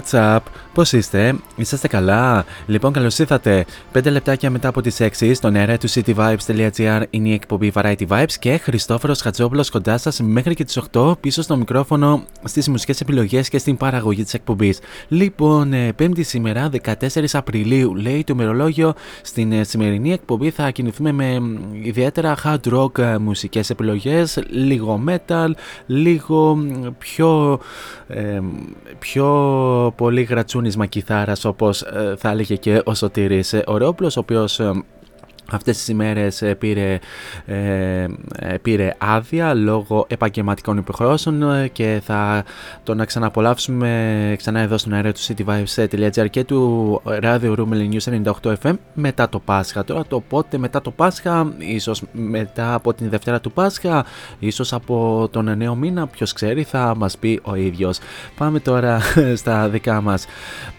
What's up? Πώς είστε, είσαστε καλά; Λοιπόν, καλώς ήρθατε. 5 λεπτάκια μετά από τις 6 στον αέρα του cityvibes.gr είναι η εκπομπή Variety Vibes και Χριστόφορος Χατζόπουλος κοντά σας μέχρι και τις 8 πίσω στο μικρόφωνο στις μουσικές επιλογές και στην παραγωγή της εκπομπής. Λοιπόν, ε, Πέμπτη σήμερα, 14 Απριλίου, λέει το ημερολόγιο. Στην ε, σημερινή εκπομπή θα κινηθούμε με μ, ιδιαίτερα hard rock ε, μουσικές επιλογές, λίγο metal, λίγο μ, πιο, ε, πιο πολύ γρατσούνισμα κιθάρας όπως ε, θα έλεγε και ο Σωτήρης ε, Ορόπουλος, ο οποίος ε, Αυτές τις ημέρες ε, πήρε, ε, ε, πήρε άδεια λόγω επαγγελματικών υποχρεώσεων ε, και θα τον ξαναπολαύσουμε ξανά εδώ στον αέρα του cityvibes.gr και του Radio Room News 98 FM μετά το Πάσχα. Τώρα το πότε μετά το Πάσχα, ίσως μετά από την Δευτέρα του Πάσχα, ίσως από τον νέο μήνα, ποιος ξέρει θα μας πει ο ίδιος. Πάμε τώρα στα δικά μας.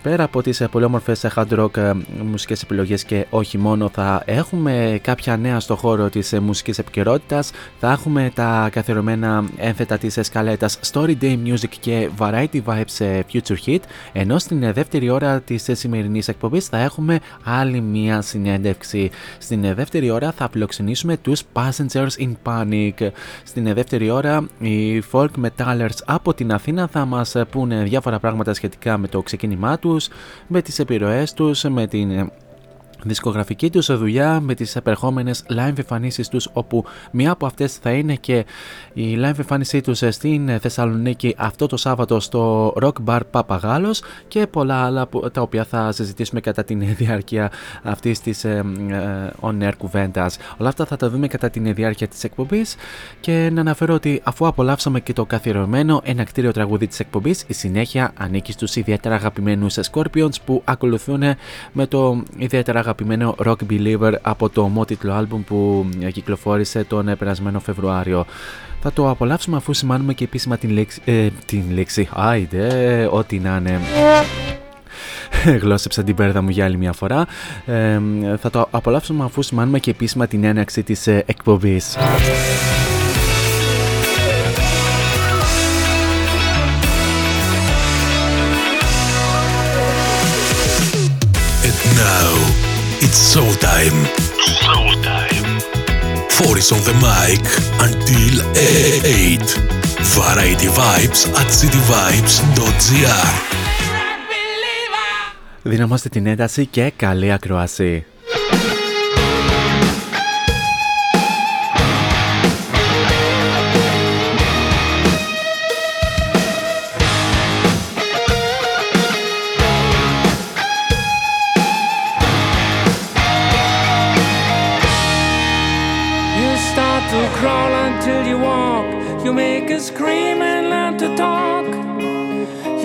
Πέρα από τις ε, πολύ όμορφες ε, hard rock ε, μουσικές επιλογές και όχι μόνο θα έχουμε κάποια νέα στο χώρο της ε, μουσικής επικαιρότητας. Θα έχουμε τα καθιερωμένα ένθετα της σκαλέτας Story Day Music και Variety Vibes ε, Future Hit ενώ στην ε, δεύτερη ώρα της ε, σημερινής εκπομπής θα έχουμε άλλη μία συνέντευξη. Στην ε, δεύτερη ώρα θα φιλοξενήσουμε τους Passengers in Panic. Στην ε, δεύτερη ώρα οι folk metallers από την Αθήνα θα μας ε, πούνε διάφορα πράγματα σχετικά με το ξεκίνημά τους, με τις επιρροές τους, με την ε, δισκογραφική τους δουλειά με τις επερχόμενες live εμφανίσεις τους όπου μία από αυτές θα είναι και η live εμφάνισή τους στην Θεσσαλονίκη αυτό το Σάββατο στο Rock Bar Παπαγάλος και πολλά άλλα που- τα οποία θα συζητήσουμε κατά την διάρκεια αυτής της ε, ε, on air κουβέντας. Όλα αυτά θα τα δούμε κατά την διάρκεια της εκπομπής και να αναφέρω ότι αφού απολαύσαμε και το καθιερωμένο ένα κτίριο τραγούδι της εκπομπής η συνέχεια ανήκει στους ιδιαίτερα αγαπημένους Scorpions που ακολουθούν με το ιδιαίτερα αγαπημένο αγαπημένο Rock Believer από το ομότιτλο άλμπουμ που κυκλοφόρησε τον περασμένο Φεβρουάριο. Θα το απολαύσουμε αφού σημάνουμε και επίσημα την λέξη. Ε, την λέξη. Άιντε, ό,τι να είναι. Γλώσσεψα την πέρδα μου για άλλη μια φορά. Ε, θα το απολαύσουμε αφού σημάνουμε και επίσημα την έναρξη της ε, εκπομπής. It's showtime. Showtime. Four is on the mic until 8. Variety Vibes at cityvibes.gr Δυναμώστε την ένταση και καλή ακροασία.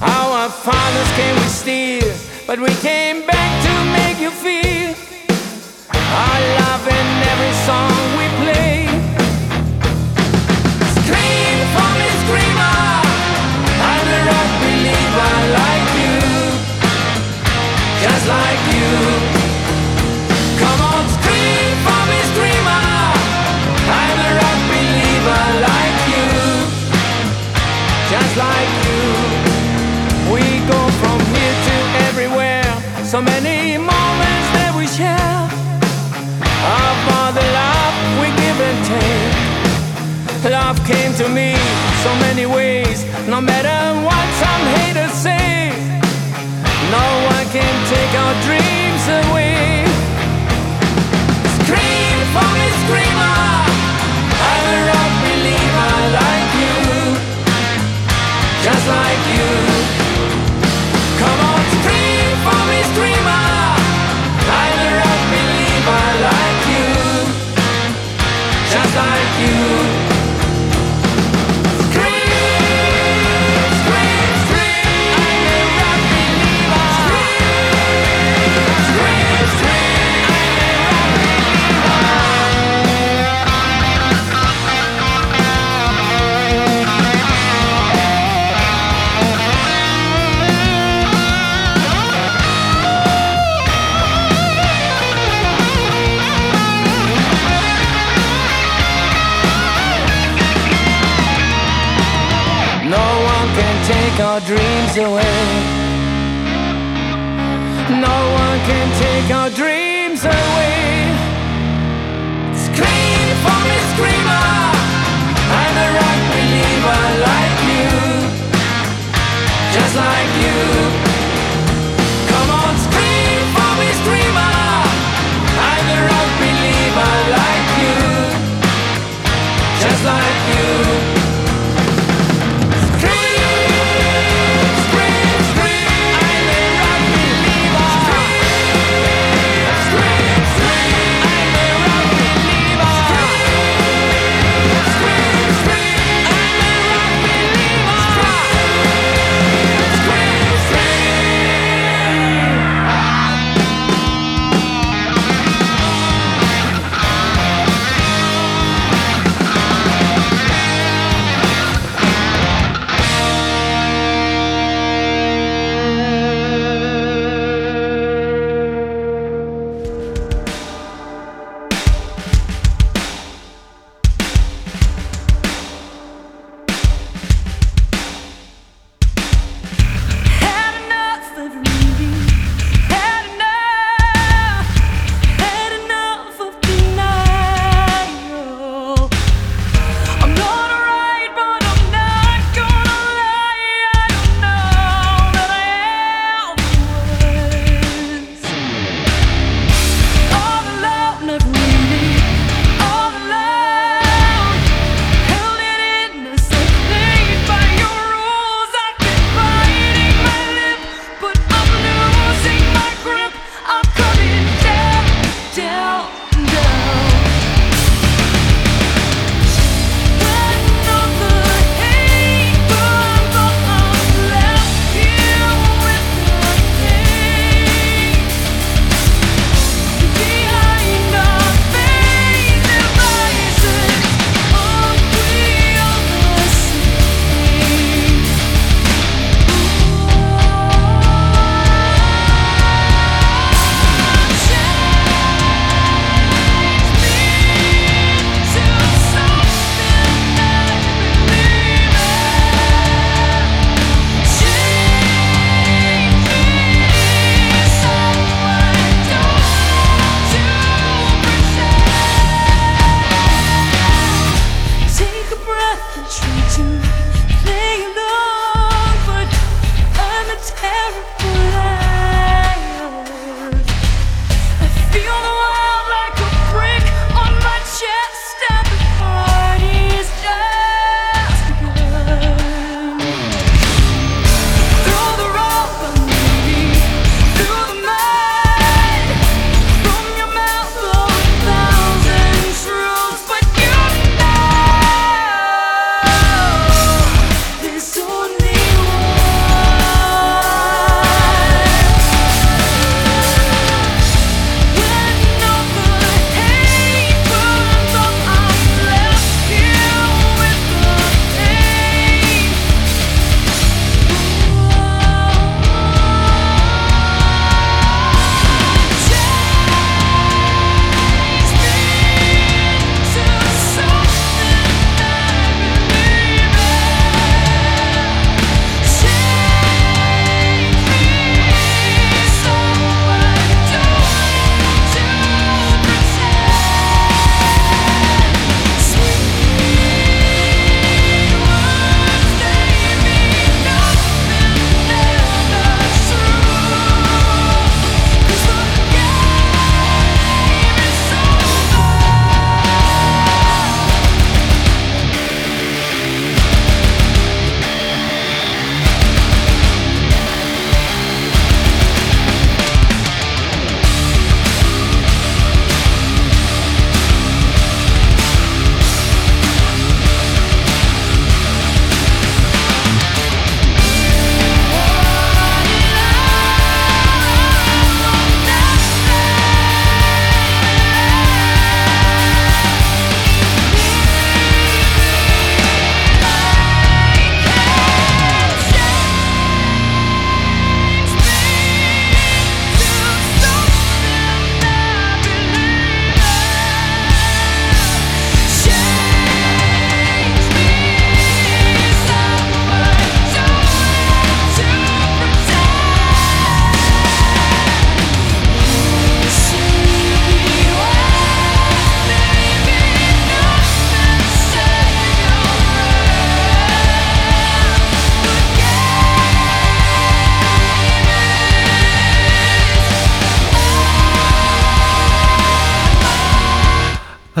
Our fathers came with steel, but we came back to make you feel. Our love in every song Love came to me so many ways. No matter what some haters say, no one can take our dreams away. Scream for me, screamer. I'm a rock believer like you, just like you. Come on, scream for me, screamer. I'm a rock believer like you, just like you. Dreams away. No one can take our dreams away. Scream for me, screamer. I'm a rock believer like you, just like you.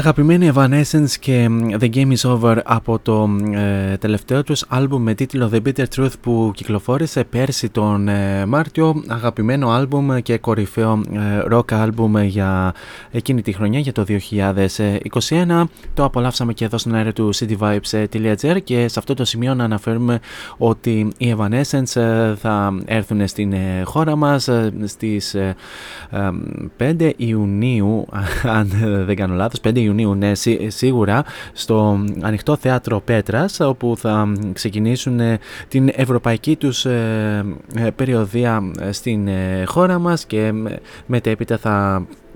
Αγαπημένοι Evanescence και The Game is Over από το ε, τελευταίο τους άλμπουμ με τίτλο The Bitter Truth που κυκλοφόρησε πέρσι τον ε, Μάρτιο. Αγαπημένο άλμπουμ και κορυφαίο ε, rock άλμπουμ για εκείνη τη χρονιά για το 2021 το απολαύσαμε και εδώ στον αέρα του cityvibes.gr και σε αυτό το σημείο να αναφέρουμε ότι οι Evanescence ε, θα έρθουν στην ε, χώρα μας στις 5 Ιουνίου αν δεν κάνω λάθος 5 Ιουνίου, ναι, σίγουρα, στο ανοιχτό θέατρο Πέτρας, όπου θα ξεκινήσουν ε, την ευρωπαϊκή τους ε, ε, περιοδία στην χώρα μας και μετέπειτα θα ε,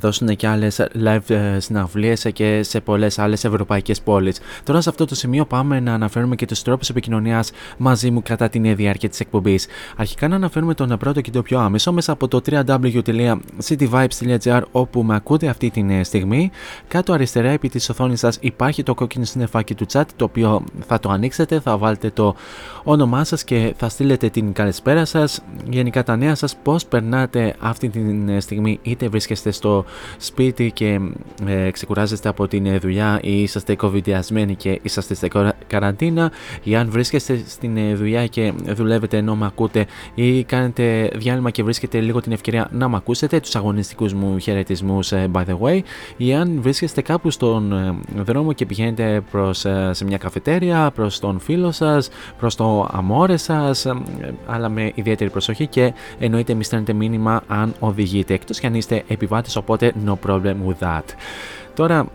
δώσουν και άλλες live ε, συναυλίες και σε πολλές άλλες ευρωπαϊκές πόλεις. Τώρα, σε αυτό το σημείο, πάμε να αναφέρουμε και τους τρόπους επικοινωνίας μαζί μου κατά την διάρκεια της εκπομπής. Αρχικά, να αναφέρουμε τον πρώτο και το πιο άμεσο μέσα από το www.cityvibes.gr όπου με ακούτε αυτή τη ε, στιγμή. Κάτω αριστερά επί της οθόνης σας υπάρχει το κόκκινο συννεφάκι του chat, το οποίο θα το ανοίξετε, θα βάλετε το όνομά σας και θα στείλετε την καλησπέρα σας. Γενικά τα νέα σας, πώς περνάτε αυτή τη στιγμή, είτε βρίσκεστε στο σπίτι και ε, ξεκουράζεστε από την ε, δουλειά ή είσαστε κοβιδιασμένοι και είσαστε σε καραντίνα. Ή αν βρίσκεστε στην ε, δουλειά και δουλεύετε ενώ με ακούτε ή κάνετε διάλειμμα και βρίσκετε λίγο την ευκαιρία να με ακούσετε τους αγωνιστικούς μου χαιρετισμούς by the way. Ή αν βρίσκεστε κάπου στον δρόμο και πηγαίνετε προς, σε μια καφετέρια, προς τον φίλο σας, προς το αμόρε σας αλλά με ιδιαίτερη προσοχή και εννοείται μη στέλνετε μήνυμα αν οδηγείτε. Εκτός και αν είστε επιβάτης οπότε no problem with that. Τώρα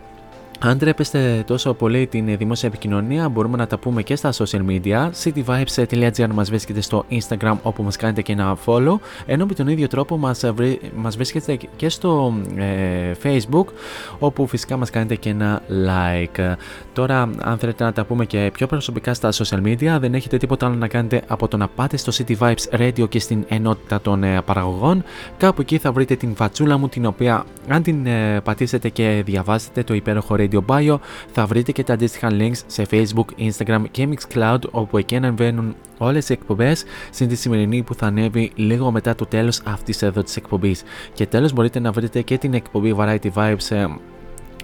αν τρέπεστε τόσο πολύ την δημόσια επικοινωνία, μπορούμε να τα πούμε και στα social media. cityvibes.gr μας βρίσκεται στο Instagram όπου μας κάνετε και ένα follow, ενώ με τον ίδιο τρόπο μας, βρι... μας βρίσκεται και στο ε, Facebook, όπου φυσικά μας κάνετε και ένα like. Τώρα, αν θέλετε να τα πούμε και πιο προσωπικά στα social media, δεν έχετε τίποτα άλλο να κάνετε από το να πάτε στο City Vibes Radio και στην ενότητα των ε, παραγωγών. Κάπου εκεί θα βρείτε την φατσούλα μου, την οποία αν την ε, πατήσετε και διαβάσετε το υπέροχο Radio Bio θα βρείτε και τα αντίστοιχα links σε Facebook, Instagram και Mixcloud όπου εκεί ανεβαίνουν όλες οι εκπομπές στην τη σημερινή που θα ανέβει λίγο μετά το τέλος αυτής εδώ της εκπομπής. Και τέλος μπορείτε να βρείτε και την εκπομπή Variety Vibes ε,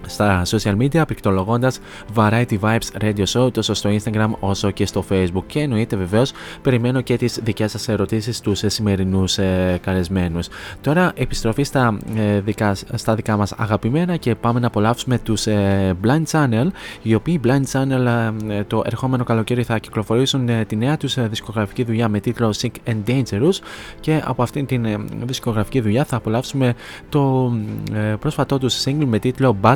στα social media πληκτρολογώντας Variety Vibes Radio Show τόσο στο Instagram όσο και στο Facebook. Και εννοείται βεβαίως περιμένω και τις δικές σας ερωτήσεις στους σημερινούς ε, καλεσμένους. Τώρα επιστροφή στα, ε, δικά, στα δικά μας αγαπημένα και πάμε να απολαύσουμε τους ε, Blind Channel, οι οποίοι Blind Channel ε, το ερχόμενο καλοκαίρι θα κυκλοφορήσουν ε, τη νέα τους ε, δισκογραφική δουλειά με τίτλο Sick and Dangerous και από αυτήν την δισκογραφική δουλειά θα απολαύσουμε το πρόσφατό τους single με τίτλο Bad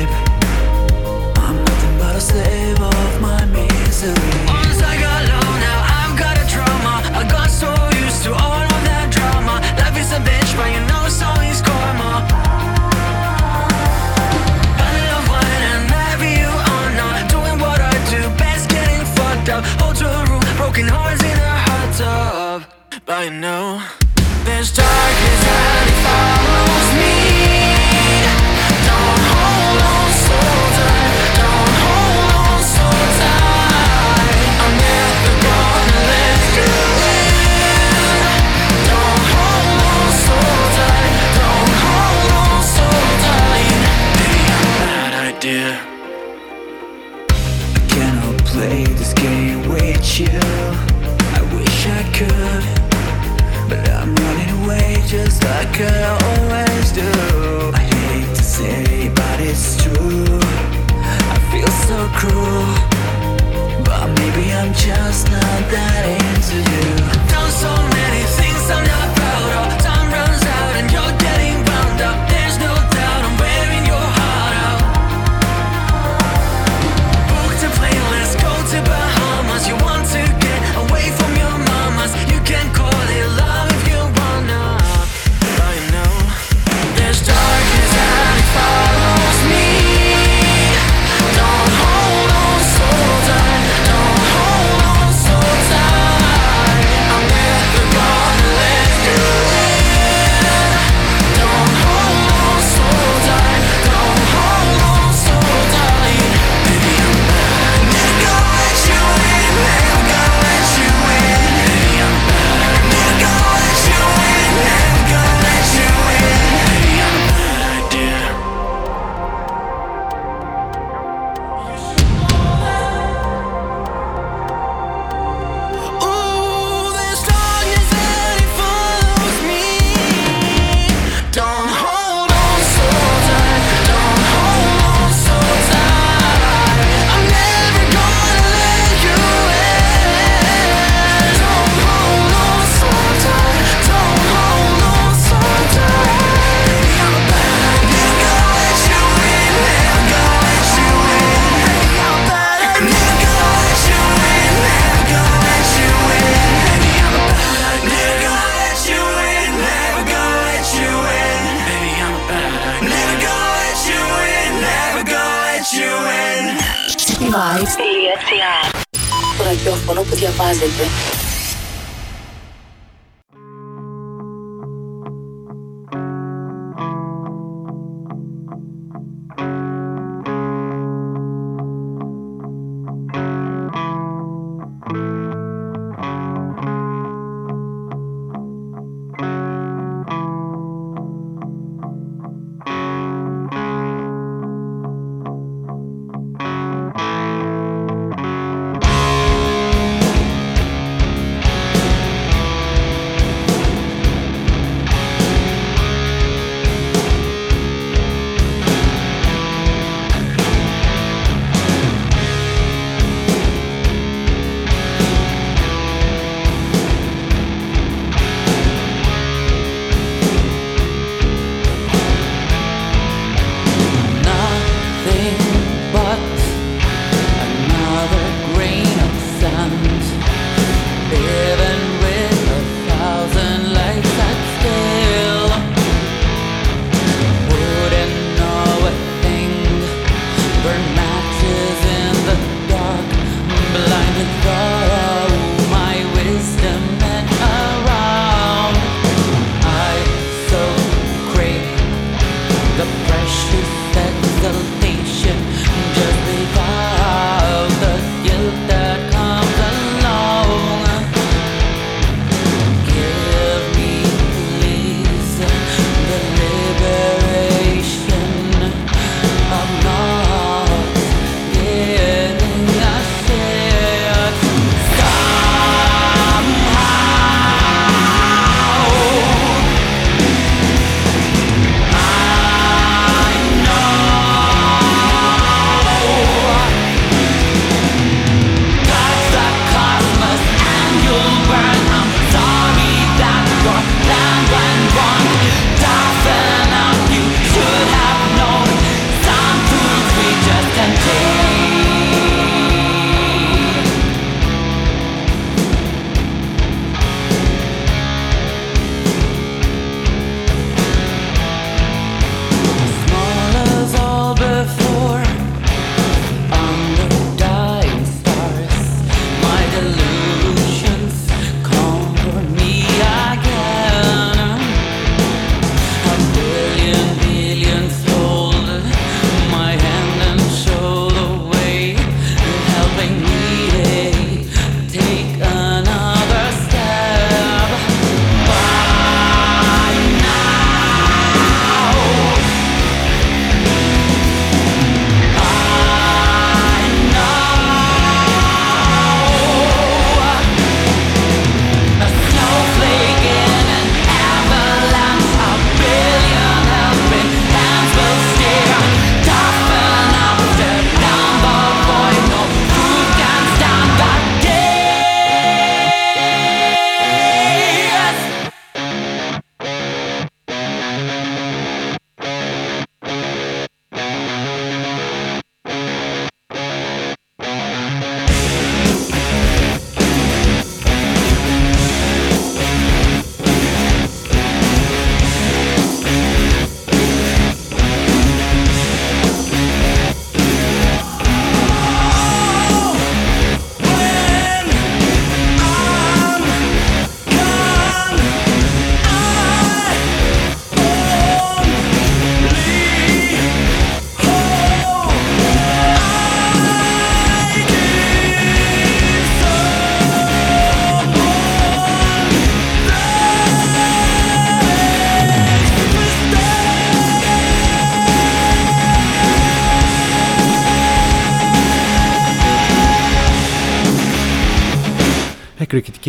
by now.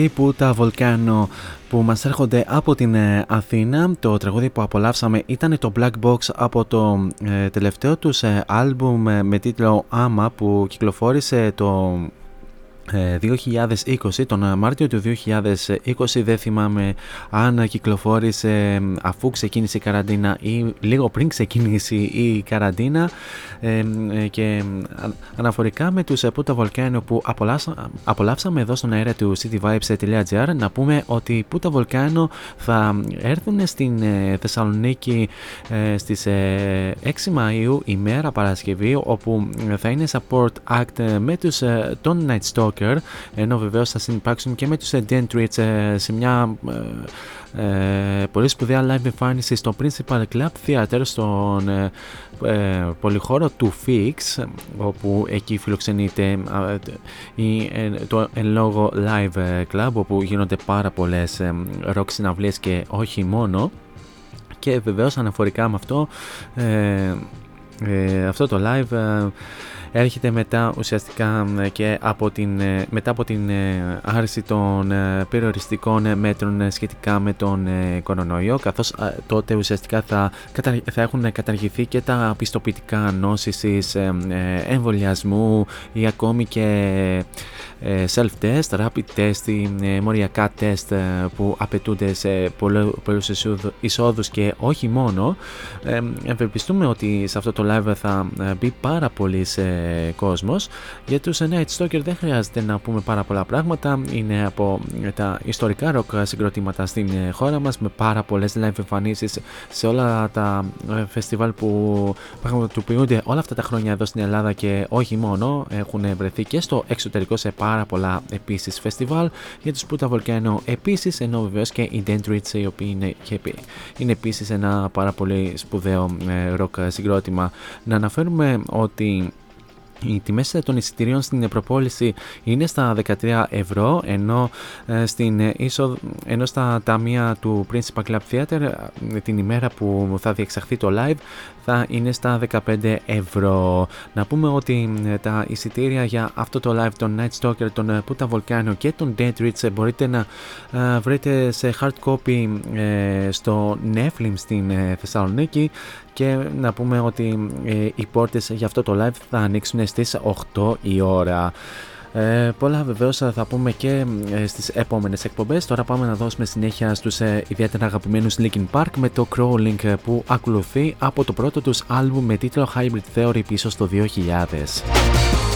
Εκρηκτική που τα Volcano που μας έρχονται από την ε, Αθήνα. Το τραγούδι που απολαύσαμε ήταν το Black Box από το ε, τελευταίο τους ε, άλμπουμ με τίτλο Άμα που κυκλοφόρησε το 2020, τον Μάρτιο του 2020 δεν θυμάμαι αν κυκλοφόρησε αφού ξεκίνησε η καραντίνα ή λίγο πριν ξεκινήσει η καραντίνα και αναφορικά με τους Πούτα Volcano που απολαύσαμε εδώ στον αέρα του cityvibes.gr να πούμε ότι οι Πούτα Volcano θα έρθουν στην ε, Θεσσαλονίκη ε, στις 6 ε, Μαΐου ημέρα Παρασκευή όπου θα είναι support act με τους τον Night Stalker ενώ βεβαίως θα συνεπάρξουν και με τους Dentrits ε, σε μια ε, ε, πολύ σπουδαία live εμφάνιση στο Principal Club Theater στον ε, ε, πολυχώρο του Fix όπου εκεί φιλοξενείται το εν λόγω live club όπου γίνονται πάρα πολλές rock συναυλίες και όχι μόνο. Και βεβαίως αναφορικά με αυτό αυτό το live έρχεται μετά ουσιαστικά και από την, ε, μετά από την ε, άρση των ε, περιοριστικών μέτρων σχετικά με τον κορονοϊό καθώς τότε ουσιαστικά θα, θα έχουν καταργηθεί και τα πιστοποιητικά νόσησης εμβολιασμού ή ακόμη και self-test, rapid test, μοριακά τεστ που απαιτούνται σε πολλούς εισόδους και όχι μόνο. Ευελπιστούμε ότι σε αυτό το live θα μπει πάρα πολύ σε κόσμος. Για τους Night Stalker δεν χρειάζεται να πούμε πάρα πολλά πράγματα. Είναι από τα ιστορικά rock συγκροτήματα στην χώρα μας με πάρα πολλές live εμφανίσεις σε όλα τα φεστιβάλ που πραγματοποιούνται όλα αυτά τα χρόνια εδώ στην Ελλάδα και όχι μόνο. Έχουν βρεθεί και στο εξωτερικό σε πάρα πολλά επίσης φεστιβάλ. Για τους Puta Volcano επίσης ενώ βεβαίως και οι Dendrits οι οποίοι είναι, είναι επίσης ένα πάρα πολύ σπουδαίο rock συγκρότημα. Να αναφέρουμε ότι οι τιμές των εισιτηρίων στην προπόληση είναι στα 13 ευρώ ενώ, ε, στην είσο, ενώ στα ταμεία του Principal Club Theater ε, την ημέρα που θα διεξαχθεί το live θα είναι στα 15 ευρώ. Να πούμε ότι ε, τα εισιτήρια για αυτό το live των Night Stalker, τον Puta Volcano και τον Dead Rich μπορείτε να βρείτε σε hard copy στο Netflix στην Θεσσαλονίκη και να πούμε ότι ε, οι πόρτες για αυτό το live θα ανοίξουν στις 8 η ώρα. Ε, πολλά βεβαίως θα πούμε και ε, στις επόμενες εκπομπές. Τώρα πάμε να δώσουμε συνέχεια στους ε, ιδιαίτερα αγαπημένους Linkin Park με το Crawling ε, που ακολουθεί από το πρώτο τους άλμπουμ με τίτλο Hybrid Theory πίσω στο 2000.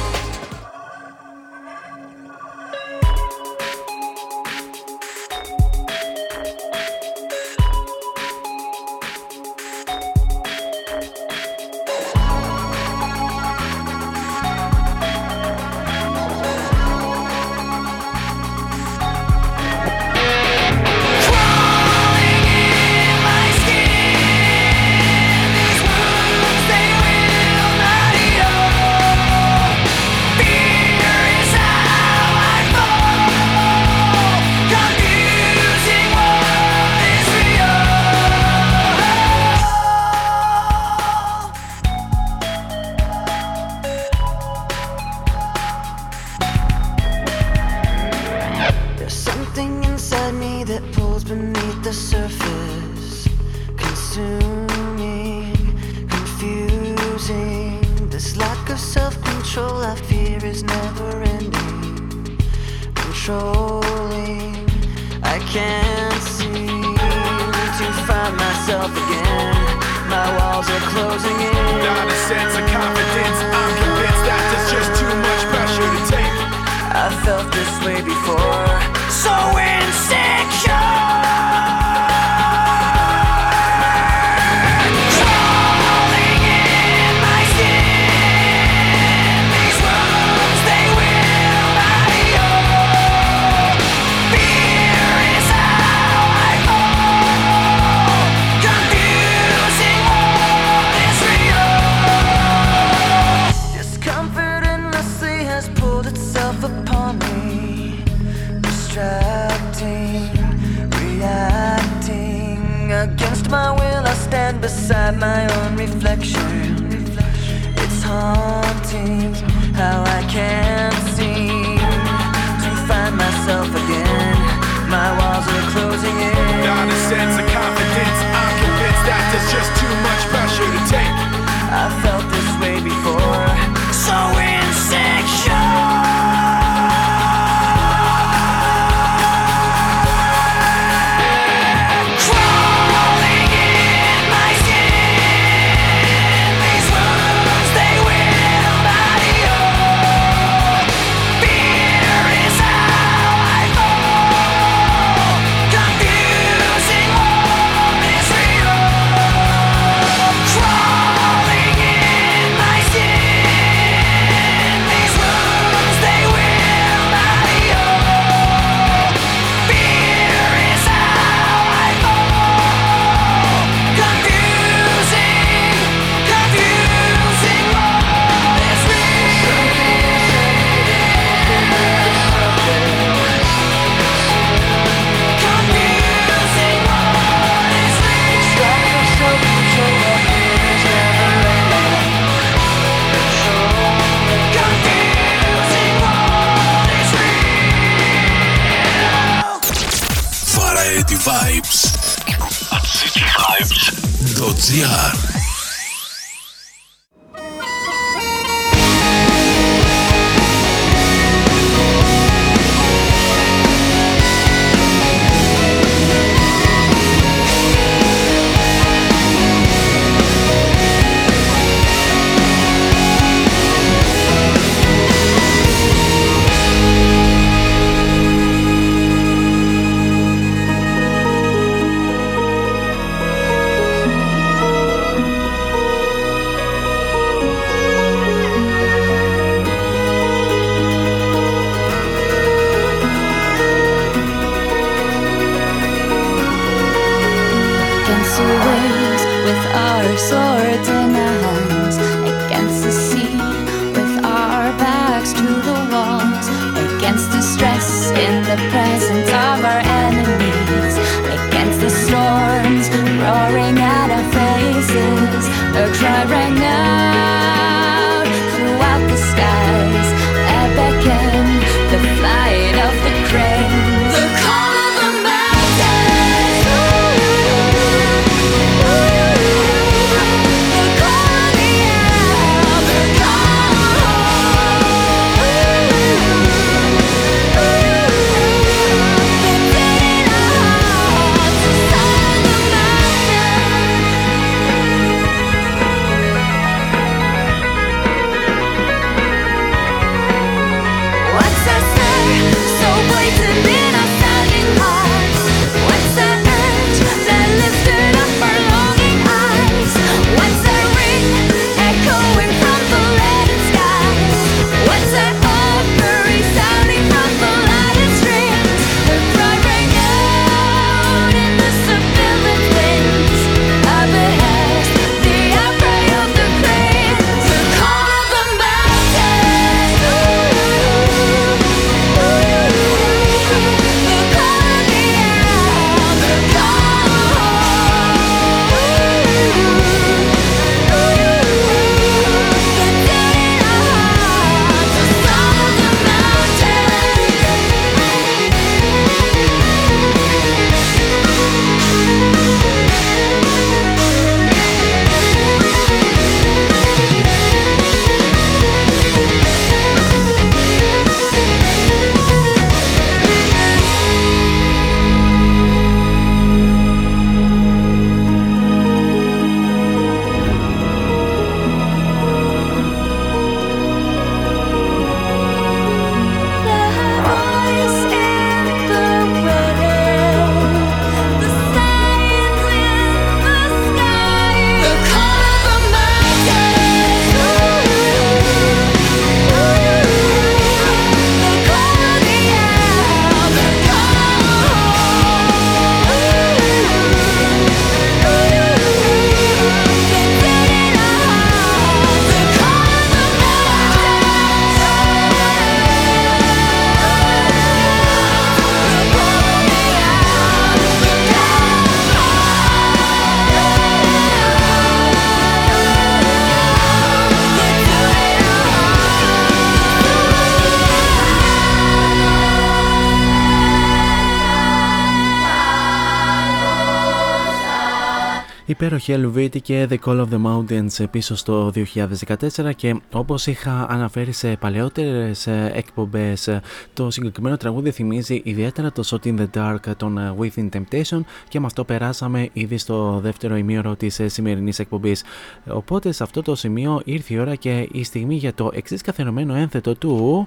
Υπέροχη Ελβίτη και The Call of the Mountains πίσω στο 2014 και όπως είχα αναφέρει σε παλαιότερες ε, εκπομπές το συγκεκριμένο τραγούδι θυμίζει ιδιαίτερα το Shot in the Dark των ε, Within Temptation και με αυτό περάσαμε ήδη στο δεύτερο ημίωρο της ε, σημερινής εκπομπής. Οπότε σε αυτό το σημείο ήρθε η ώρα και η στιγμή για το εξής καθερωμένο ένθετο του...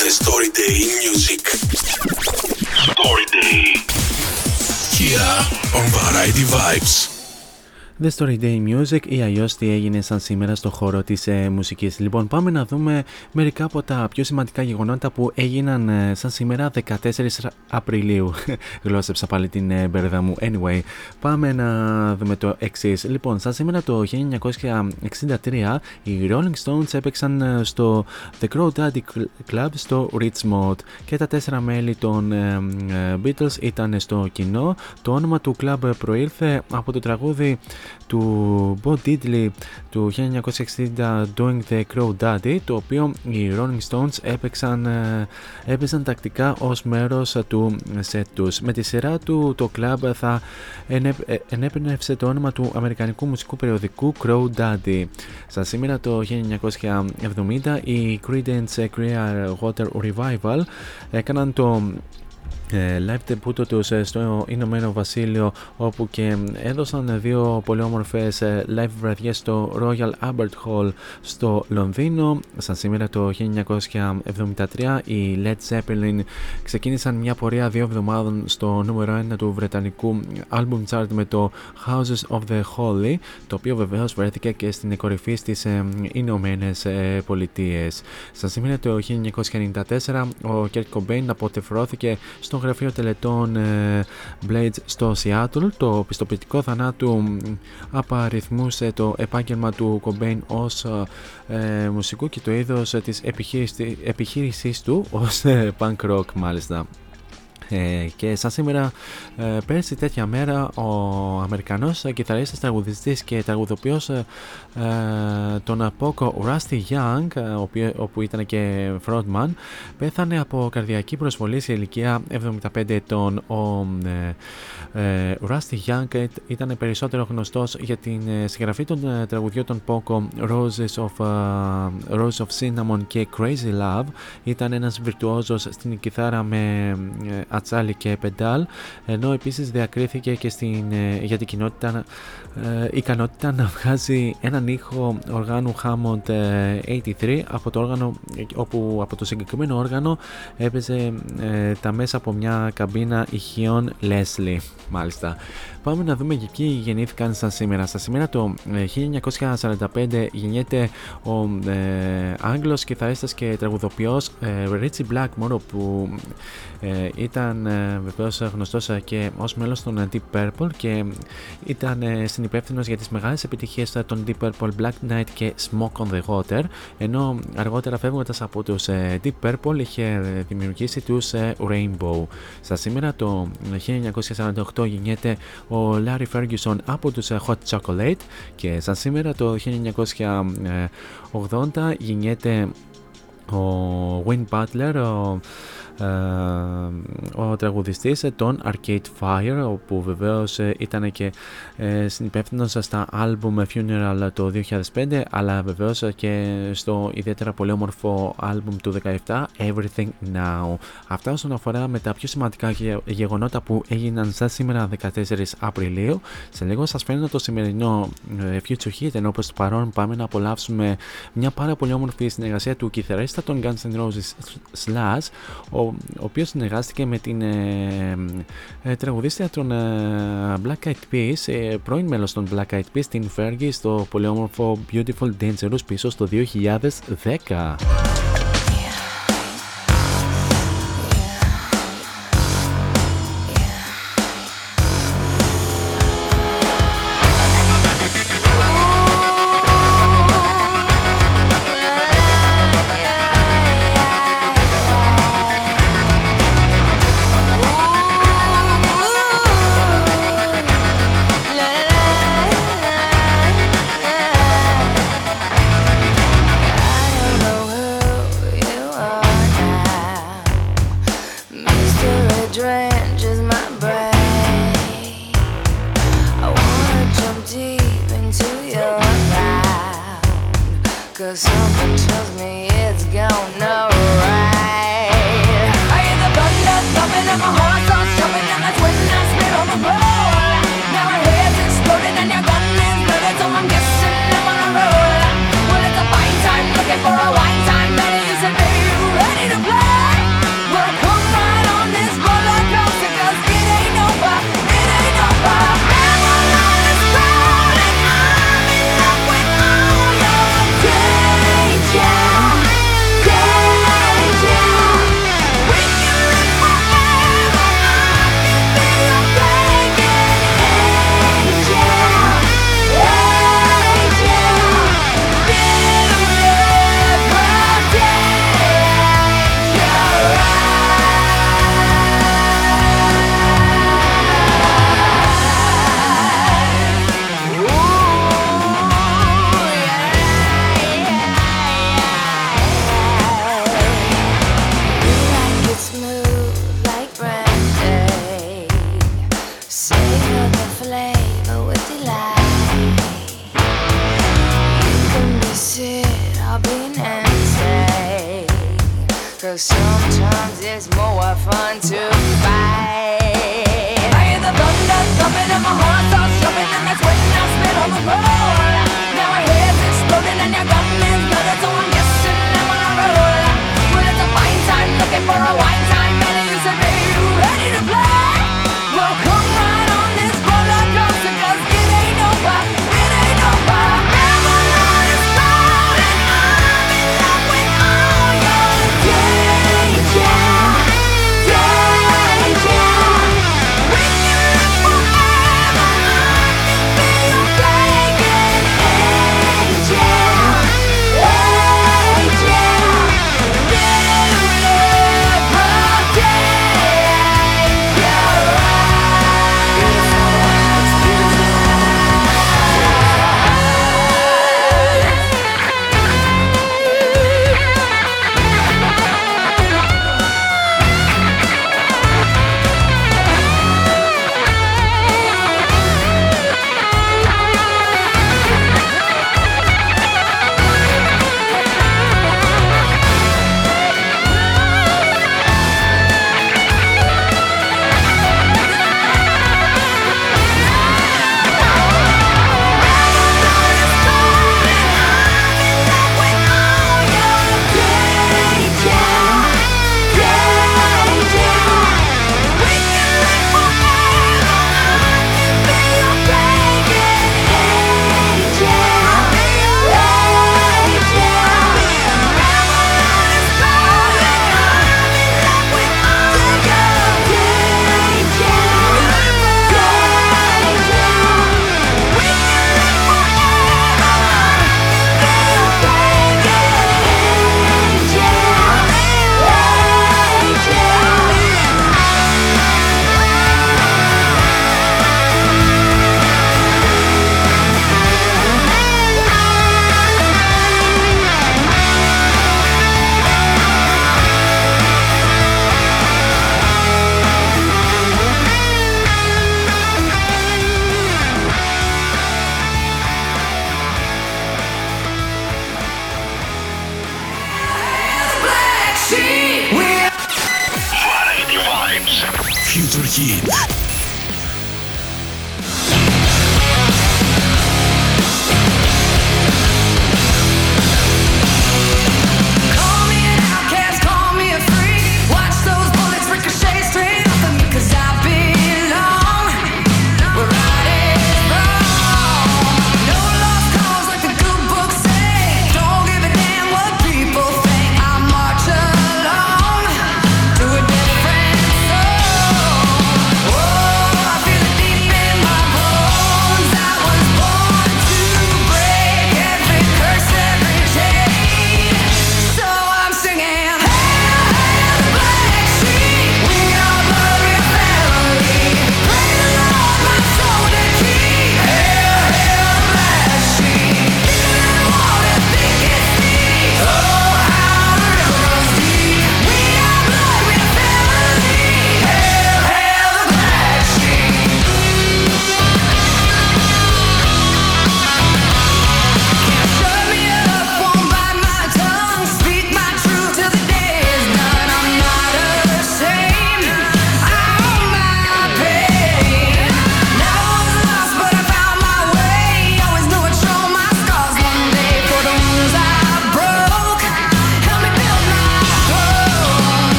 The Story Day Music Story Day Here on Variety Vibes. The Story Day Music ή αλλιώς τι έγινε σαν σήμερα στο χώρο της ε, μουσικής. Λοιπόν, πάμε να δούμε μερικά από τα πιο σημαντικά γεγονότα που έγιναν ε, σαν σήμερα 14 Απριλίου. Γλώσσεψα πάλι την ε, μπέρδα μου. Anyway, πάμε να δούμε το εξής. Λοιπόν, σαν σήμερα το 1963 οι Rolling Stones έπαιξαν ε, στο The Crow Daddy Club στο Richmond και τα τέσσερα μέλη των ε, ε, Beatles ήταν στο κοινό. Το όνομα του club προήλθε από το τραγούδι του Bo Diddley του 1960 Doing the Crow Daddy το οποίο οι Rolling Stones έπαιξαν, ε, έπαιζαν τακτικά ως μέρος του σετ τους. Με τη σειρά του το κλαμπ θα ενέπνευσε το όνομα του αμερικανικού μουσικού περιοδικού Crow Daddy. Στα σήμερα το 1970 οι Creedence Clearwater Revival έκαναν το ε, live debut τους ε, στο Ηνωμένο Βασίλειο όπου και έδωσαν δύο πολύ όμορφες ε, live βραδιές στο Royal Albert Hall στο Λονδίνο. Σαν σήμερα το 1973 οι Led Zeppelin ξεκίνησαν μια πορεία δύο εβδομάδων στο νούμερο 1 του βρετανικού album chart με το Houses of the Holy το οποίο βεβαίως βρέθηκε και στην κορυφή στις Ηνωμένες Πολιτείες. Σαν σήμερα το 1994 ο Kurt Cobain αποτεφρώθηκε στο γραφείο τελετών ε, Blades στο Seattle. Το πιστοποιητικό θανάτου απαριθμούσε το επάγγελμα του Cobain ως ε, μουσικού και το είδος της επιχείρησης του ως ε, punk rock μάλιστα. Ε, και σαν σήμερα ε, πέρσι τέτοια μέρα ο Αμερικανός κιθαρίστας τραγουδιστής και τραγουδοποιός ε, τον απόκο Rusty Young όπου ήταν και frontman πέθανε από καρδιακή προσβολή σε ηλικία 75 ετών. Ο Rusty Young ήταν περισσότερο γνωστός για την συγγραφή των τραγουδιών των Poco Roses of, Roses of Cinnamon και Crazy Love. Ήταν ένας βιρτουόζος στην κιθάρα με ατσάλι και πεντάλ ενώ επίσης διακρίθηκε και στην, ε, για την κοινότητα ε, ικανότητα να βγάζει έναν ήχο οργάνου Hammond 83 ε, από το, όργανο, όπου από το συγκεκριμένο όργανο έπαιζε ε, τα μέσα από μια καμπίνα ηχείων Leslie μάλιστα Πάμε να δούμε και εκεί γεννήθηκαν σαν σήμερα. Στα σήμερα το 1945 γεννιέται ο ε, Άγγλος κιθαρίστας και τραγουδοποιός ε, Richie Blackmore που ε, ήταν ε, βεβαίως γνωστός και ως μέλος των Deep Purple και ήταν ε, συνυπεύθυνος για τις μεγάλες επιτυχίες των Deep Purple Black Knight και Smoke on the Water ενώ αργότερα φεύγοντας από τους ε, Deep Purple είχε δημιουργήσει τους Rainbow. Στα σήμερα το 1948 γεννιέται ο Larry Ferguson από τους Hot Chocolate και σαν σήμερα το 1980 γεννιέται ο Wayne Butler, ο ε, ο τραγουδιστής των Arcade Fire όπου βεβαίως ε, ήταν και ε, συνυπεύθυνος στα άλμπουμ Funeral το 2005 αλλά βεβαίως και στο ιδιαίτερα πολύ όμορφο άλμπουμ του 2017 Everything Now. Αυτά όσον αφορά με τα πιο σημαντικά γεγονότα που έγιναν σαν σήμερα 14 Απριλίου. Σε λίγο σας φαίνεται το σημερινό Future Hit ενώ προς το παρόν πάμε να απολαύσουμε μια πάρα πολύ όμορφη συνεργασία του κιθαρίστα των Guns N' Roses Slash ο ο οποίος συνεργάστηκε με την ε, ε, τραγουδίστρια των ε, Black Eyed Peas, ε, πρώην μέλος των Black Eyed Peas, την Fergie στο πολύ όμορφο Beautiful Dangerous πίσω στο 2010.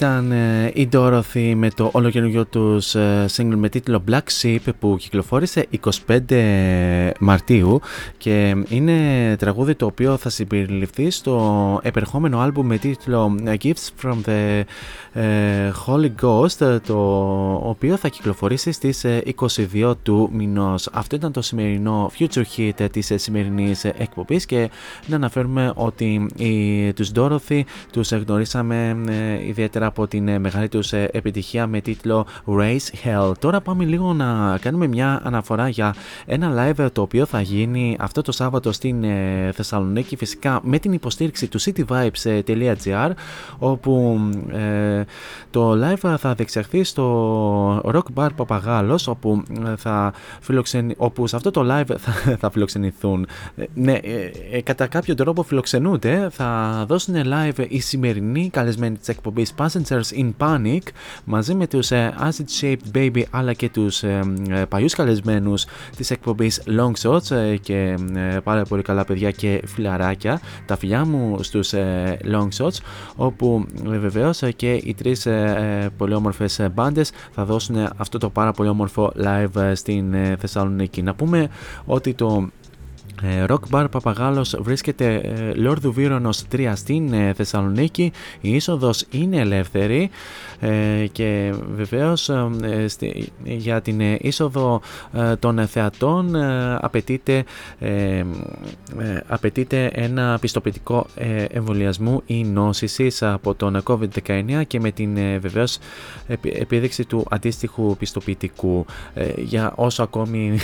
Ήταν ε, η Dorothy με το ολοκαινούργιο τους ε, single με τίτλο Black Sheep που κυκλοφόρησε 25 Μαρτίου και είναι τραγούδι το οποίο θα συμπεριληφθεί στο επερχόμενο άλμπουμ με τίτλο Gifts from the ε, Holy Ghost το οποίο θα κυκλοφορήσει στις 22 του μηνός. Αυτό ήταν το σημερινό Future Hit της σημερινής εκπομπής και να αναφέρουμε ότι οι, τους Dorothy τους γνωρίσαμε ιδιαίτερα από την ε, μεγάλη τους ε, επιτυχία με τίτλο Race Hell. Τώρα πάμε λίγο να κάνουμε μια αναφορά για ένα live το οποίο θα γίνει αυτό το Σάββατο στην ε, Θεσσαλονίκη φυσικά με την υποστήριξη του cityvibes.gr όπου το live θα διεξαχθεί στο Rock Bar Παπαγάλος όπου, θα φιλοξενη... όπου σε αυτό το live θα, θα φιλοξενηθούν ναι, κατά κάποιο τρόπο φιλοξενούνται θα δώσουν live οι σημερινοί καλεσμένοι της εκπομπής Passengers in Panic μαζί με τους ε, Acid Shaped Baby αλλά και τους ε, ε, παλιούς καλεσμένους της εκπομπής Long Shots και πάρα πολύ καλά παιδιά και φιλαράκια τα φιλιά μου στους Long Shots όπου βεβαίως και οι τρεις πολύ όμορφες μπάντες θα δώσουν αυτό το πάρα πολύ όμορφο live στην Θεσσαλονίκη. Να πούμε ότι το ε, Rock Bar Παπαγάλος βρίσκεται ε, Λόρδου Βύρονος 3 στην ε, Θεσσαλονίκη. Η είσοδος είναι ελεύθερη και βεβαίως για την είσοδο των θεατών απαιτείται, απαιτείται ένα πιστοποιητικό εμβολιασμού ή νόσησης από τον COVID-19 και με την βεβαίως επίδειξη του αντίστοιχου πιστοποιητικού. Για όσο ακόμη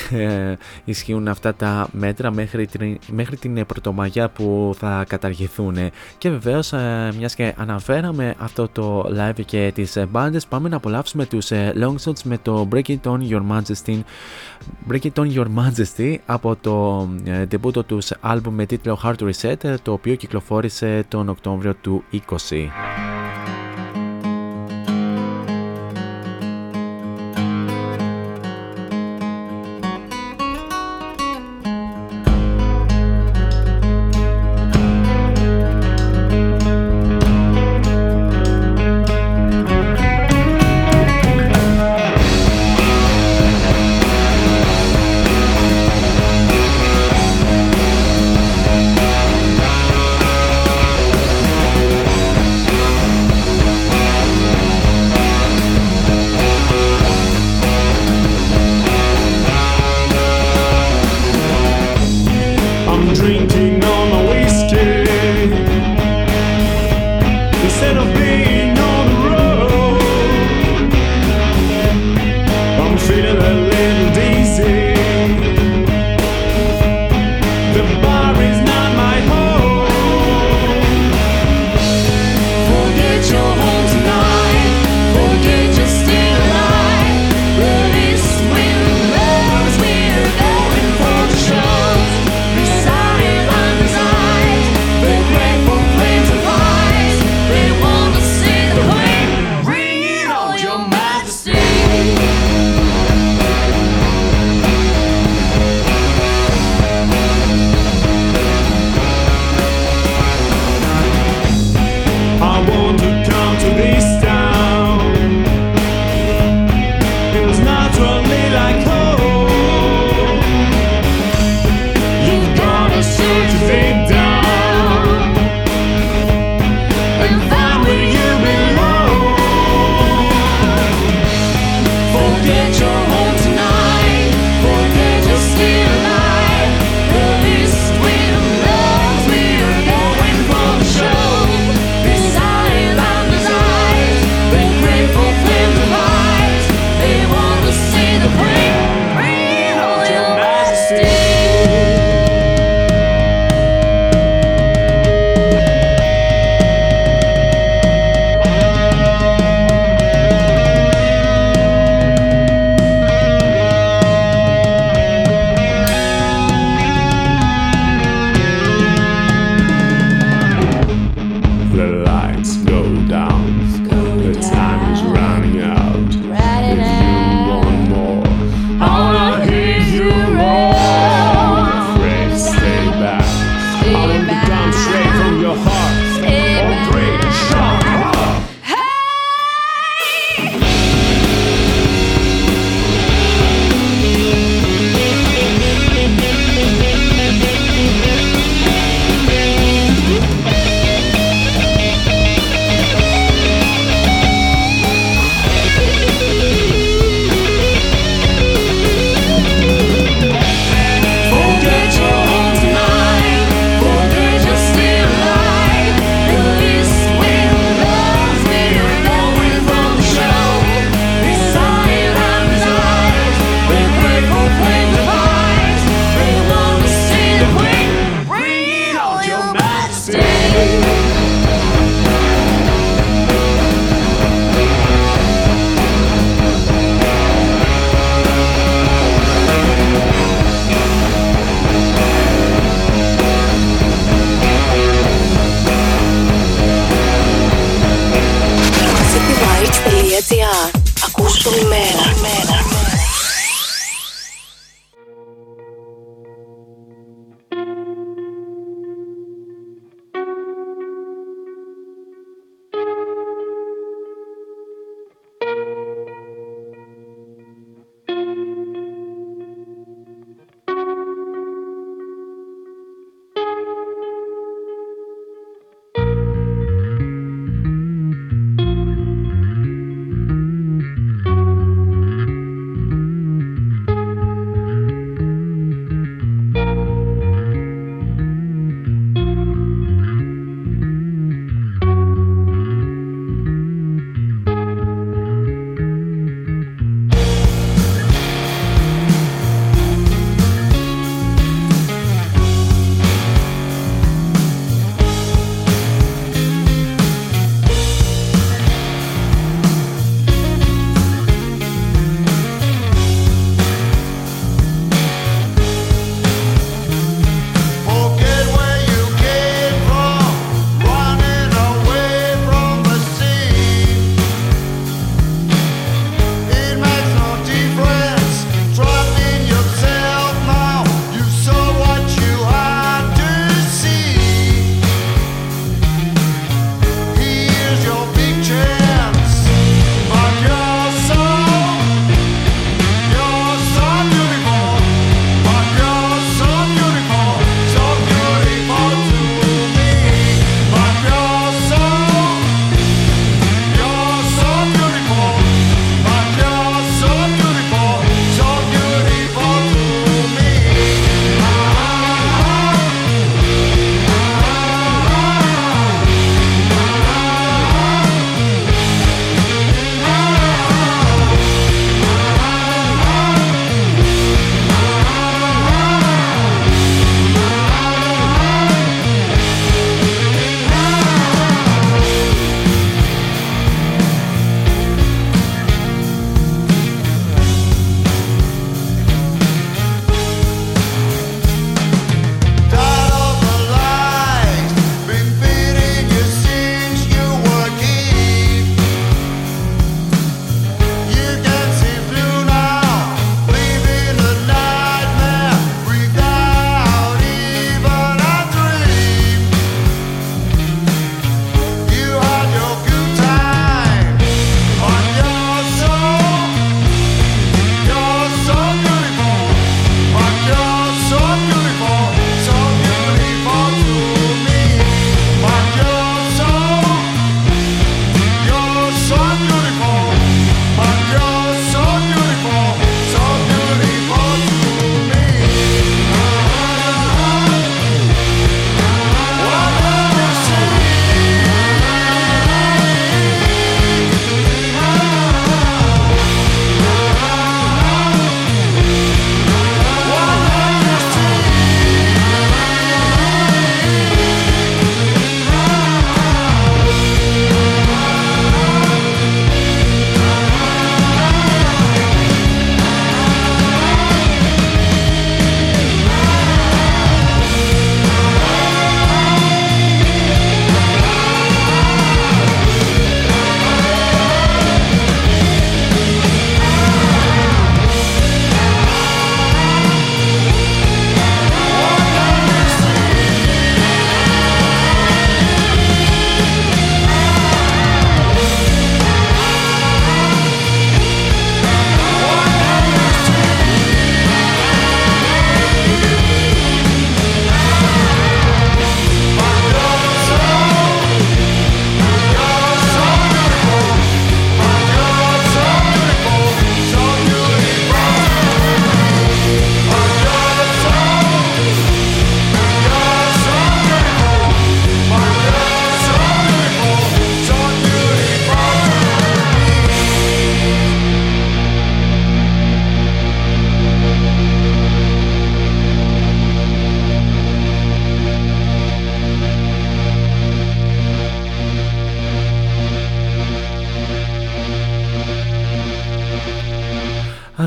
ισχύουν αυτά τα μέτρα μέχρι την, μέχρι την Πρωτομαγιά που θα καταργηθούν. Και βεβαίως, ε, μιας και αναφέραμε αυτό το live και τις μπάντες, πάμε να απολαύσουμε τους ε, Longshots με το Break It On Your Majesty. Break It On Your Majesty από το debut τους album με τίτλο Hard Reset, το οποίο κυκλοφόρησε τον Οκτώβριο του 20.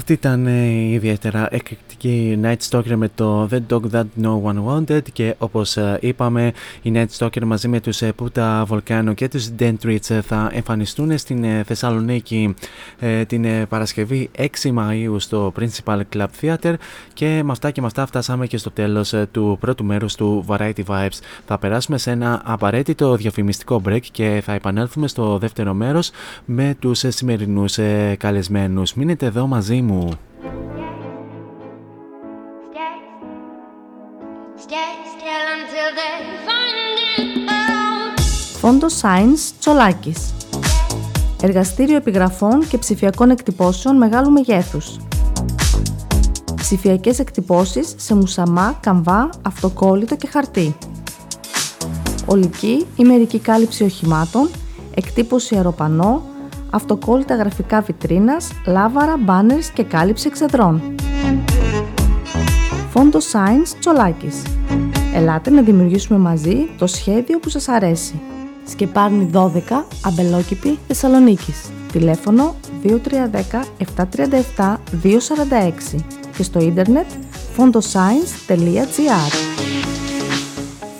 Αυτή ήταν η ιδιαίτερα εκρηκτική Night Stalker με το The Dog That No One Wanted και όπως ε, είπαμε η Night Stalker μαζί με τους Puta Volcano και τους Dentrich θα εμφανιστούν στην Θεσσαλονίκη την Παρασκευή 6 Μαΐου στο Principal Club Theater και με αυτά και με αυτά φτάσαμε και στο τέλος του πρώτου μέρους του Variety Vibes. Θα περάσουμε σε ένα απαραίτητο διαφημιστικό break και θα επανέλθουμε στο δεύτερο μέρος με τους σημερινούς καλεσμένους. Μείνετε εδώ μαζί μου. Φόντο Science Τσολάκης Εργαστήριο επιγραφών και ψηφιακών εκτυπώσεων μεγάλου μεγέθους. Ψηφιακές εκτυπώσεις σε μουσαμά, καμβά, αυτοκόλλητο και χαρτί. Ολική ή μερική κάλυψη οχημάτων, εκτύπωση αεροπανό, αυτοκόλλητα γραφικά βιτρίνας, λάβαρα, μπάνερς και κάλυψη εξεδρών. Φόντο Science Τσολάκης. Ελάτε να δημιουργήσουμε μαζί το σχέδιο που σας αρέσει. Σκεπάρνη 12, Αμπελόκηπη, Θεσσαλονίκης. Τηλέφωνο 2310 737 246 και στο ίντερνετ fondoscience.gr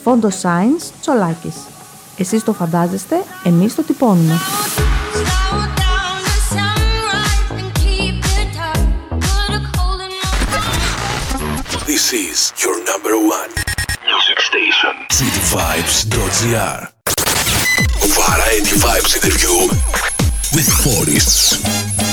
Φόντο Science Τσολάκης. Εσείς το φαντάζεστε, εμείς το τυπώνουμε. This is your number one music station. cityvibes.gr Variety Vibes interview with Forests.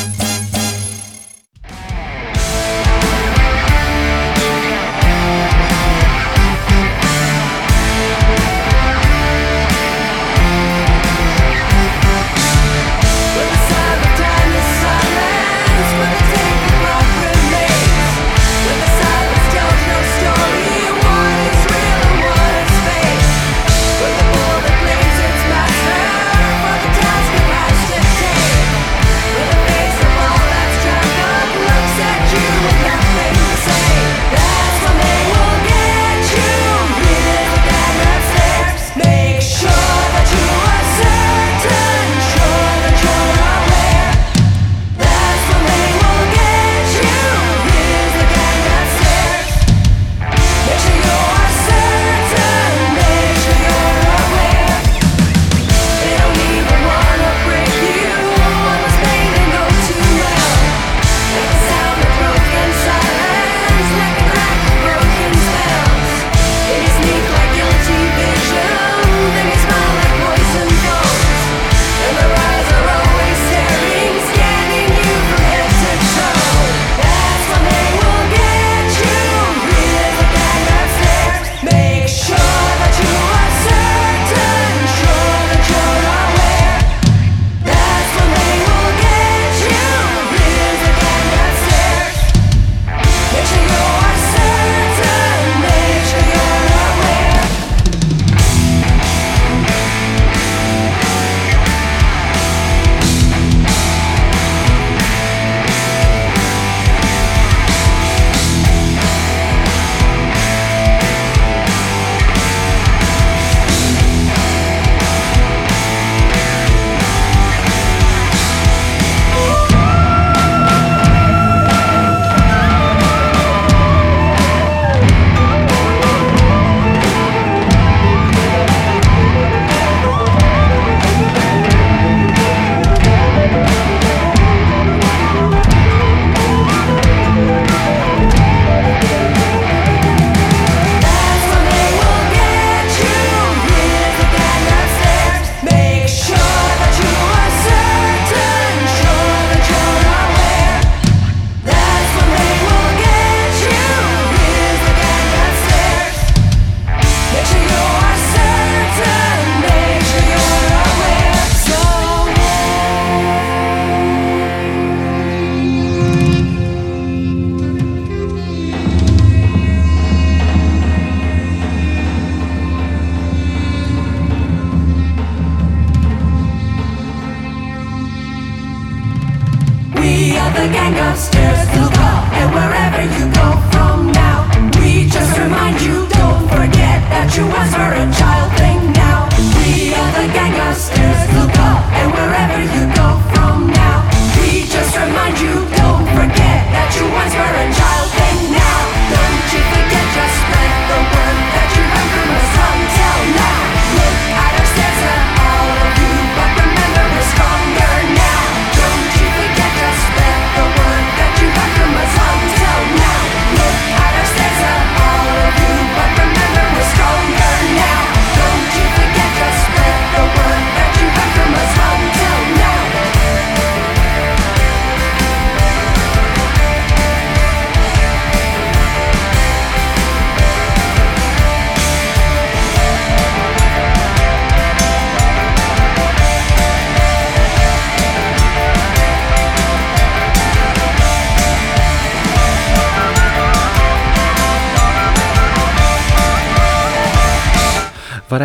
forever a child thing now. We are the gangsters.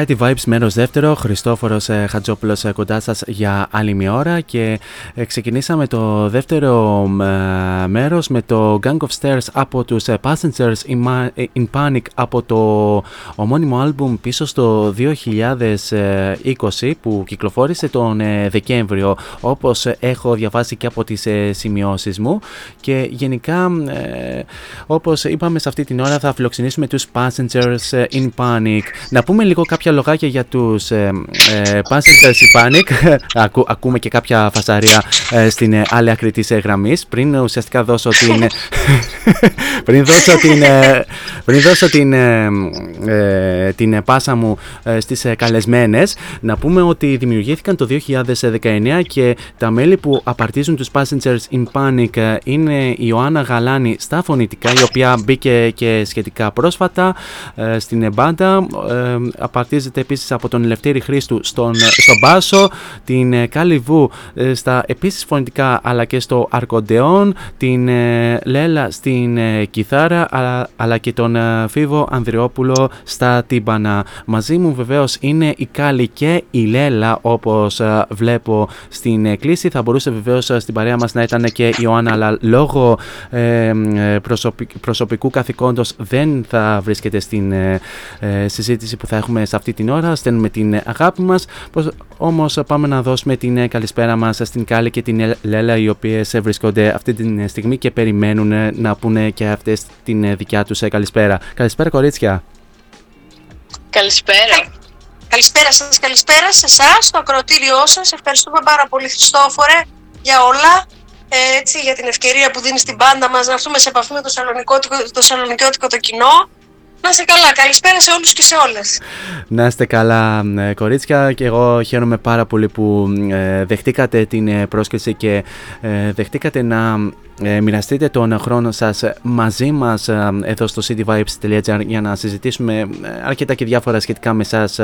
Variety Vibes μέρος δεύτερο, Χριστόφορος ε, Χατζόπουλος ε, κοντά σας για άλλη μια ώρα και ε, ξεκινήσαμε το δεύτερο μέρος με το Gang of Stairs από τους Passengers in Panic από το ομώνυμο άλμπουμ πίσω στο 2020 που κυκλοφόρησε τον Δεκέμβριο όπως έχω διαβάσει και από τις σημειώσεις μου και γενικά όπως είπαμε σε αυτή την ώρα θα φιλοξενήσουμε τους Passengers in Panic. Να πούμε λίγο κάποια λογάκια για τους ε, ε, Passengers Panic. Ακού, ακούμε και κάποια φασαρία ε, στην ε, άλλη άκρη της ε, γραμμής. Πριν ουσιαστικά δώσω την... πριν δώσω την... πριν δώσω την, την πάσα μου στις καλεσμένες, να πούμε ότι δημιουργήθηκαν το 2019 και τα μέλη που απαρτίζουν τους Passengers in Panic είναι η Ιωάννα Γαλάνη στα φωνητικά, η οποία μπήκε και σχετικά πρόσφατα στην μπάντα απαρτίζεται επίσης από τον Ελευθέρη Χρήστου στον, στον Μπάσο, την ε, Καλιβού ε, στα επίσης φωνητικά αλλά και στο Αρκοντεόν, την ε, Λέλα στην Κιθάρα αλλά, και τον Φίβο Ανδριόπουλο στα Τύμπανα. Μαζί μου βεβαίως είναι η Κάλη και η Λέλα όπως βλέπω στην κλίση. Θα μπορούσε βεβαίως στην παρέα μας να ήταν και η Ιωάννα αλλά λόγω προσωπικού καθηκόντος δεν θα βρίσκεται στην συζήτηση που θα έχουμε σε αυτή την ώρα. Στέλνουμε την αγάπη μας. Όμως πάμε να δώσουμε την καλησπέρα μας στην Κάλλη και την Λέλα, οι οποίες βρίσκονται αυτή τη στιγμή και περιμένουν να πούνε και αυτές την δικιά τους καλησπέρα. Καλησπέρα, κορίτσια. Καλησπέρα. Καλησπέρα σας, καλησπέρα σε εσάς, στο ακροτήριό σας. Ευχαριστούμε πάρα πολύ Χριστόφορε για όλα. Ε, έτσι, για την ευκαιρία που δίνεις στην πάντα μας να έρθουμε σε επαφή με το σαλονικιώτικο το, το κοινό να είστε καλά. Καλησπέρα σε όλους και σε όλες. Να είστε καλά ε, κορίτσια και εγώ χαίρομαι πάρα πολύ που ε, δεχτήκατε την ε, πρόσκληση και δεχτήκατε να μοιραστείτε τον χρόνο σας μαζί μας εδώ στο cityvibes.gr για να συζητήσουμε αρκετά και διάφορα σχετικά με εσάς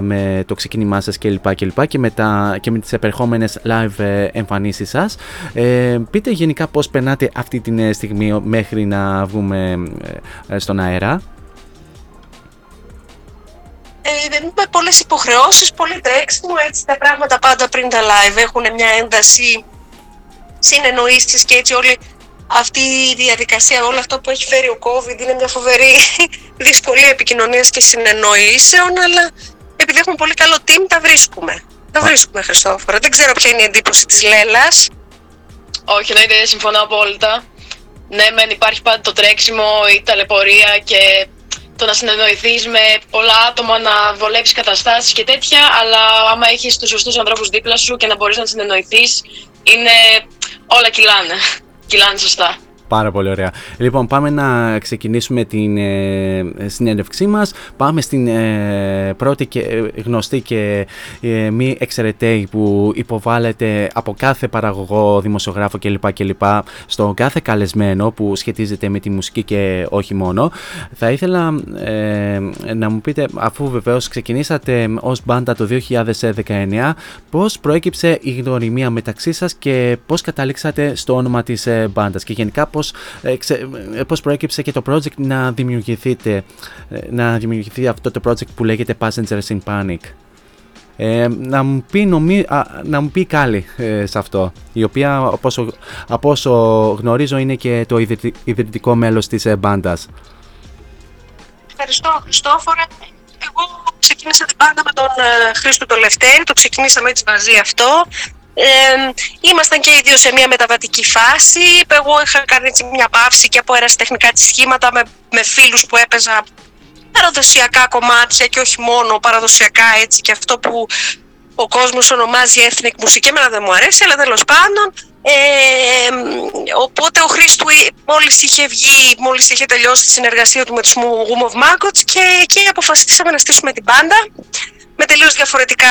με το ξεκίνημά σας κλπ και, και, με, τα, και με τις επερχόμενες live εμφανίσεις σας. Πείτε γενικά πώς περνάτε αυτή τη στιγμή μέχρι να βγούμε στον αέρα. Ε, με πολλές υποχρεώσεις, πολύ τρέξιμο, έτσι τα πράγματα πάντα πριν τα live έχουν μια ένταση συνεννοήσεις και έτσι όλη αυτή η διαδικασία, όλο αυτό που έχει φέρει ο COVID είναι μια φοβερή δυσκολία επικοινωνίας και συνεννοήσεων, αλλά επειδή έχουμε πολύ καλό team τα βρίσκουμε. Τα βρίσκουμε, Χριστόφορα. Δεν ξέρω ποια είναι η εντύπωση της Λέλας. Όχι, ναι, συμφωνώ απόλυτα. Ναι, μεν υπάρχει πάντα το τρέξιμο, η ταλαιπωρία και το να συνεννοηθείς με πολλά άτομα, να βολέψεις καταστάσεις και τέτοια, αλλά άμα έχεις τους σωστούς ανθρώπους δίπλα σου και να μπορείς να συνεννοηθείς, είναι. όλα κυλάνε. Κυλάνε σωστά. Πάρα πολύ ωραία. Λοιπόν, πάμε να ξεκινήσουμε την ε, συνέντευξή μας. Πάμε στην ε, πρώτη και ε, γνωστή και ε, μη εξαιρετή που υποβάλλεται από κάθε παραγωγό, δημοσιογράφο κλπ. κλπ. στο κάθε καλεσμένο που σχετίζεται με τη μουσική και όχι μόνο. Θα ήθελα να μου πείτε, αφού βεβαίως ξεκινήσατε ως μπάντα το 2019, πώς προέκυψε η γνωριμία μεταξύ σας και πώς καταλήξατε στο όνομα της μπάντας; Και γενικά πώς πώς, ε, πώς προέκυψε και το project να δημιουργηθείτε, ε, να δημιουργηθεί αυτό το project που λέγεται Passengers in Panic. Ε, να, μου πει νομί, να μου πει Κάλλη ε, σε αυτό, η οποία από όσο, γνωρίζω είναι και το ιδρυτικό μέλος της ε, μπάντας. Ευχαριστώ Χριστόφορα. Εγώ ξεκίνησα την μπάντα με τον ε, Χρήστο το Λευτέρη, το ξεκινήσαμε έτσι μαζί αυτό. Ε, ήμασταν και οι δύο σε μια μεταβατική φάση. Εγώ είχα κάνει έτσι μια παύση και από αεραστεχνικά τη σχήματα με, με φίλους που έπαιζα παραδοσιακά κομμάτια και όχι μόνο παραδοσιακά έτσι και αυτό που ο κόσμος ονομάζει ethnic μουσική. Εμένα δεν μου αρέσει, αλλά τέλος πάντων. Ε, οπότε ο Χρήστου μόλις είχε βγει, μόλις είχε τελειώσει τη συνεργασία του με τους Woom of Maggots και εκεί αποφασίσαμε να στήσουμε την πάντα με τελείως διαφορετικά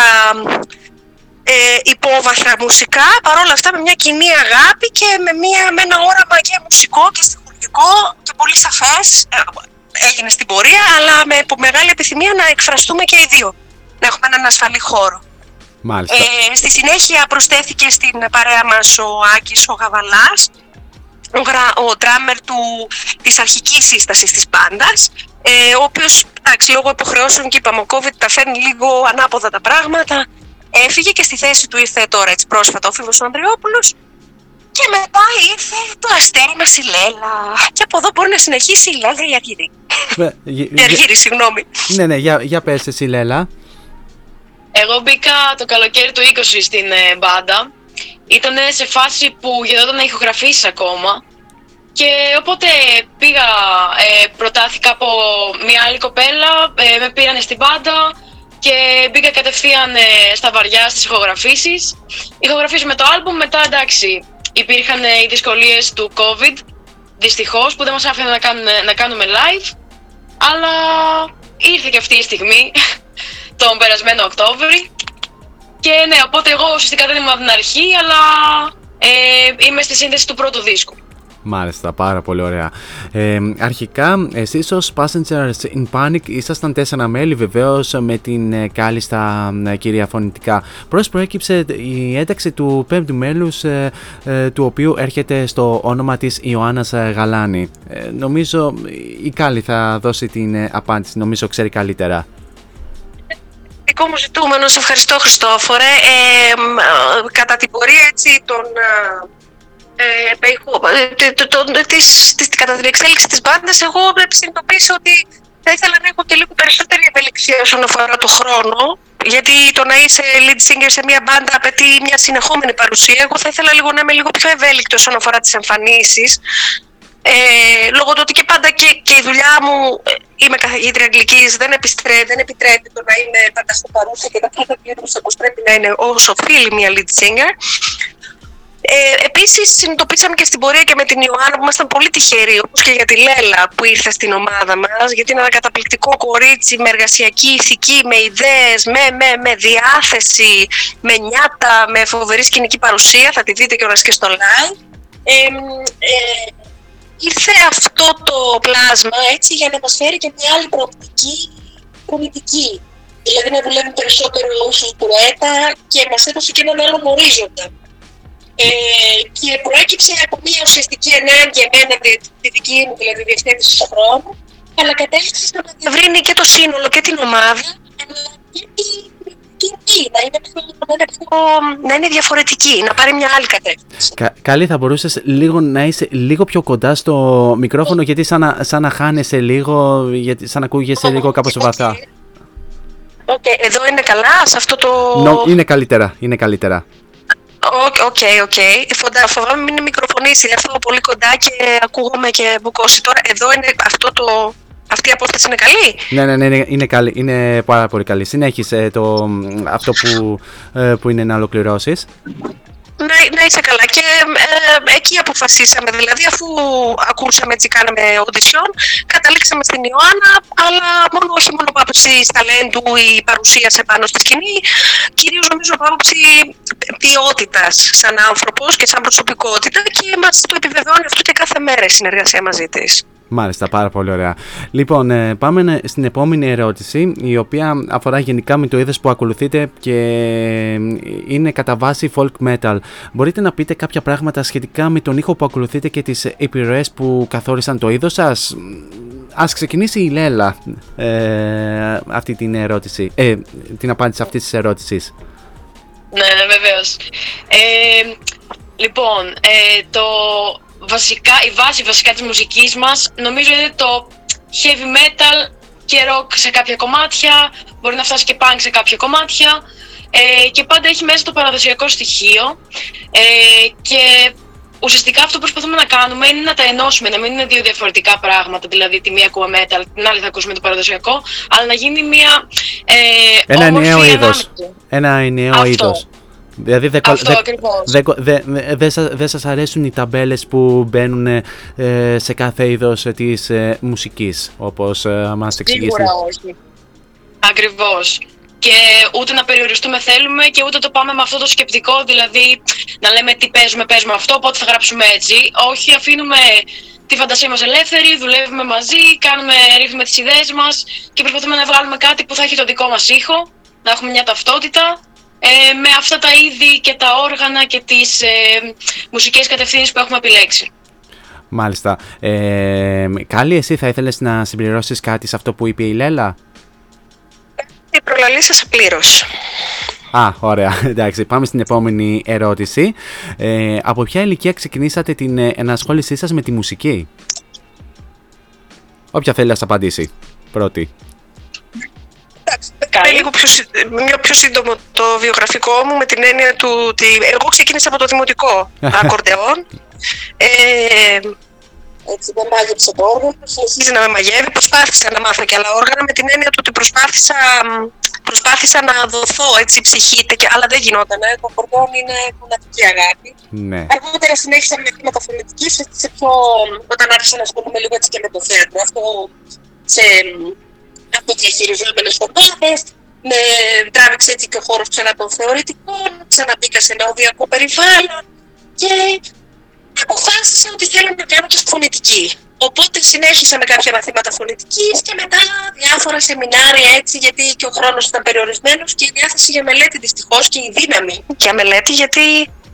ε, υπόβαθρα μουσικά, παρόλα αυτά με μια κοινή αγάπη και με, μια, με ένα όραμα και μουσικό και στοιχουργικό και πολύ σαφές. Ε, έγινε στην πορεία, αλλά με μεγάλη επιθυμία να εκφραστούμε και οι δύο, να έχουμε έναν ασφαλή χώρο. Ε, στη συνέχεια προσθέθηκε στην παρέα μας ο Άκης ο Γαβαλάς, ο, γρα, ο drummer του, της αρχικής σύστασης της μπάντας, ε, ο οποίος, εντάξει, λόγω υποχρεώσεων και είπαμε, ο COVID τα φέρνει λίγο ανάποδα τα πράγματα, έφυγε και στη θέση του ήρθε τώρα έτσι πρόσφατα ο Φίβος ο Ανδριόπουλος και μετά ήρθε το αστέρι μας η Λέλα. Και από εδώ μπορεί να συνεχίσει η Λέλα η Αργύρη. Η Αργύρη, συγγνώμη. Ναι, ναι, για, για πες εσύ Λέλα. Εγώ μπήκα το καλοκαίρι του 20 στην ε, μπάντα. Ήταν σε φάση που γινόταν να ηχογραφήσεις ακόμα. Και οπότε πήγα, ε, προτάθηκα από μια άλλη κοπέλα, ε, με πήρανε στην μπάντα και μπήκα κατευθείαν ε, στα βαριά στις ηχογραφήσεις. Ηχογραφήσαμε το άλμπουμ, μετά εντάξει, υπήρχαν οι δυσκολίες του COVID, δυστυχώς, που δεν μας άφηναν να κάνουμε, να κάνουμε live, αλλά ήρθε και αυτή η στιγμή, τον περασμένο Οκτώβρη. Και ναι, οπότε εγώ ουσιαστικά δεν ήμουν από την αρχή, αλλά ε, είμαι στη σύνδεση του πρώτου δίσκου. Μάλιστα, πάρα πολύ ωραία. Ε, αρχικά, εσείς ως Passengers in Panic ήσασταν τέσσερα μέλη βεβαίως με την ε, κάλλιστα ε, κυρία φωνητικά. Πώς προέκυψε η ένταξη του πέμπτου μέλους ε, ε, του οποίου έρχεται στο όνομα της Ιωάννας Γαλάνη; νομίζω η Κάλλη θα δώσει την απάντηση, νομίζω ξέρει καλύτερα. Δικό μου ζητούμενο, σε ευχαριστώ Χριστόφορε. κατά την πορεία έτσι των ε, ε της, της, κατά την εξέλιξη της μπάντας, εγώ συνειδητοποίησα ότι θα ήθελα να έχω και λίγο περισσότερη ευελιξία όσον αφορά το χρόνο, γιατί το να είσαι lead singer σε μια μπάντα απαιτεί μια συνεχόμενη παρουσία. Εγώ θα ήθελα λίγο να είμαι λίγο πιο ευέλικτο όσον αφορά τις εμφανίσεις. Ε, λόγω του ότι και πάντα και, και η δουλειά μου, ε, είμαι καθηγήτρια αγγλικής, δεν, επιστρέ, δεν επιτρέπει το να είμαι πάντα στο παρούσα και τα πάντα όπως πρέπει να είναι όσο οφείλει μια lead singer. Ε, Επίσης, συνειδητοποίησαμε και στην πορεία και με την Ιωάννα που ήμασταν πολύ τυχεροί, όπως και για τη Λέλα που ήρθε στην ομάδα μας, γιατί είναι ένα καταπληκτικό κορίτσι με εργασιακή ηθική, με ιδέες, με, με, με διάθεση, με νιάτα, με φοβερή σκηνική παρουσία. Θα τη δείτε κιόλας και στο live. Ε, ε, ήρθε αυτό το πλάσμα έτσι για να μας φέρει και μια άλλη προοπτική πολιτική. Δηλαδή να δουλεύει περισσότερο όσο πουέτα και μας έδωσε και έναν άλλο ορίζοντα. Ε, και προέκυψε από μια ουσιαστική ανάγκη εμένα, τη, τη δική μου δηλαδή διευθέτηση του χρόνου, αλλά κατέληξε στο να διευρύνει και το σύνολο και την ομάδα, αλλά και την να είναι, πιο, να είναι διαφορετική, να πάρει μια άλλη κατεύθυνση. Κα, καλή, θα μπορούσες λίγο να είσαι λίγο πιο κοντά στο μικρόφωνο, γιατί σαν να, σαν να χάνεσαι λίγο, γιατί σαν να ακούγεσαι oh, λίγο κάπως okay. βαθιά. OK, okay, εδώ είναι καλά, σε αυτό το... Ναι, είναι καλύτερα, είναι καλύτερα. OK, OK. Φοβάμαι μην είναι μικροφωνήσει. Έρθω πολύ κοντά και ακούγομαι και μπουκώσει. Τώρα εδώ είναι αυτό το. Αυτή η απόσταση είναι καλή; Ναι, ναι, ναι, είναι, καλή. Είναι πάρα πολύ καλή. Συνέχισε το, αυτό που, ε, που είναι να ολοκληρώσεις να, να είσαι καλά. Και ε, εκεί αποφασίσαμε, δηλαδή, αφού ακούσαμε έτσι, κάναμε audition, καταλήξαμε στην Ιωάννα, αλλά μόνο, όχι μόνο από άποψη ταλέντου ή παρουσίασε πάνω στη σκηνή, κυρίως νομίζω από άποψη ποιότητας σαν άνθρωπος και σαν προσωπικότητα και μας το επιβεβαιώνει αυτό και κάθε μέρα η συνεργασία μαζί της. Μάλιστα, πάρα πολύ ωραία. Λοιπόν, ε, πάμε στην επόμενη ερώτηση, η οποία αφορά γενικά με το είδος που ακολουθείτε και ε, είναι κατά βάση folk metal. Μπορείτε να πείτε κάποια πράγματα σχετικά με τον ήχο που ακολουθείτε και τις επιρροές που καθόρισαν το είδος σας; Ας ξεκινήσει η Λέλα ε, αυτή την ερώτηση, ε, την απάντηση αυτής της ερώτησης. Ναι, ναι βεβαίως. Ε, λοιπόν, ε, το βασικά, η βάση βασικά της μουσικής μας νομίζω είναι το heavy metal και rock σε κάποια κομμάτια, μπορεί να φτάσει και punk σε κάποια κομμάτια ε, και πάντα έχει μέσα το παραδοσιακό στοιχείο ε, και ουσιαστικά αυτό που προσπαθούμε να κάνουμε είναι να τα ενώσουμε, να μην είναι δύο διαφορετικά πράγματα, δηλαδή τη μία ακούμε metal, την άλλη θα ακούσουμε το παραδοσιακό, αλλά να γίνει μια ε, Ένα ενιαίο είδος. Ένα ενιαίο είδος. Δηλαδή δεν δε, δε, δε, σας αρέσουν οι ταμπέλες που μπαίνουν ε, σε κάθε είδος ε, της ε, μουσικής, όπως ε, μας εξηγήσετε. Σίγουρα όχι. Ακριβώς. Και ούτε να περιοριστούμε θέλουμε και ούτε το πάμε με αυτό το σκεπτικό, δηλαδή να λέμε τι παίζουμε, παίζουμε αυτό, οπότε θα γράψουμε έτσι. Όχι, αφήνουμε τη φαντασία μας ελεύθερη, δουλεύουμε μαζί, κάνουμε, ρίχνουμε τις ιδέες μας και προσπαθούμε να βγάλουμε κάτι που θα έχει το δικό μας ήχο, να έχουμε μια ταυτότητα ε, με αυτά τα είδη και τα όργανα και τις ε, μουσικές κατευθύνσεις που έχουμε επιλέξει. Μάλιστα. Ε, Κάλλη, εσύ θα ήθελες να συμπληρώσεις κάτι σε αυτό που είπε η Λέλα; Η προλαλή σας πλήρως. Α, ωραία. Εντάξει, πάμε στην επόμενη ερώτηση. Ε, από ποια ηλικία ξεκινήσατε την ε, ενασχόλησή σας με τη μουσική; Όποια θέλει να σας απαντήσει. Πρώτη. Είναι λίγο πιο, συ- μια πιο σύντομο το βιογραφικό μου με την έννοια του ότι εγώ ξεκίνησα από το δημοτικό ακορντεόν. Ε, έτσι δεν μάγεψε το όργανο, συνεχίζει να με μαγεύει. Προσπάθησα να μάθω και άλλα όργανα με την έννοια του ότι προσπάθησα, μ, προσπάθησα να δοθώ έτσι ψυχήτε, και, αλλά δεν γινόταν. Ε. Το ακορντεόν είναι μοναδική αγάπη. Ναι. Αργότερα συνέχισα με θέματα φωνητικής, σε πιο, όταν άρχισα να ασχολούμαι λίγο έτσι και με το θέατρο. Αυτό σε αυτοδιαχειριζόμενες ομάδες, με τράβηξε έτσι και ο χώρος ξανά των θεωρητικών, ξαναμπήκα σε ένα οδιακό περιβάλλον και αποφάσισα ότι θέλω να κάνω και φωνητική. Οπότε συνέχισα με κάποια μαθήματα φωνητικής και μετά διάφορα σεμινάρια έτσι γιατί και ο χρόνος ήταν περιορισμένος και η διάθεση για μελέτη δυστυχώς και η δύναμη για μελέτη γιατί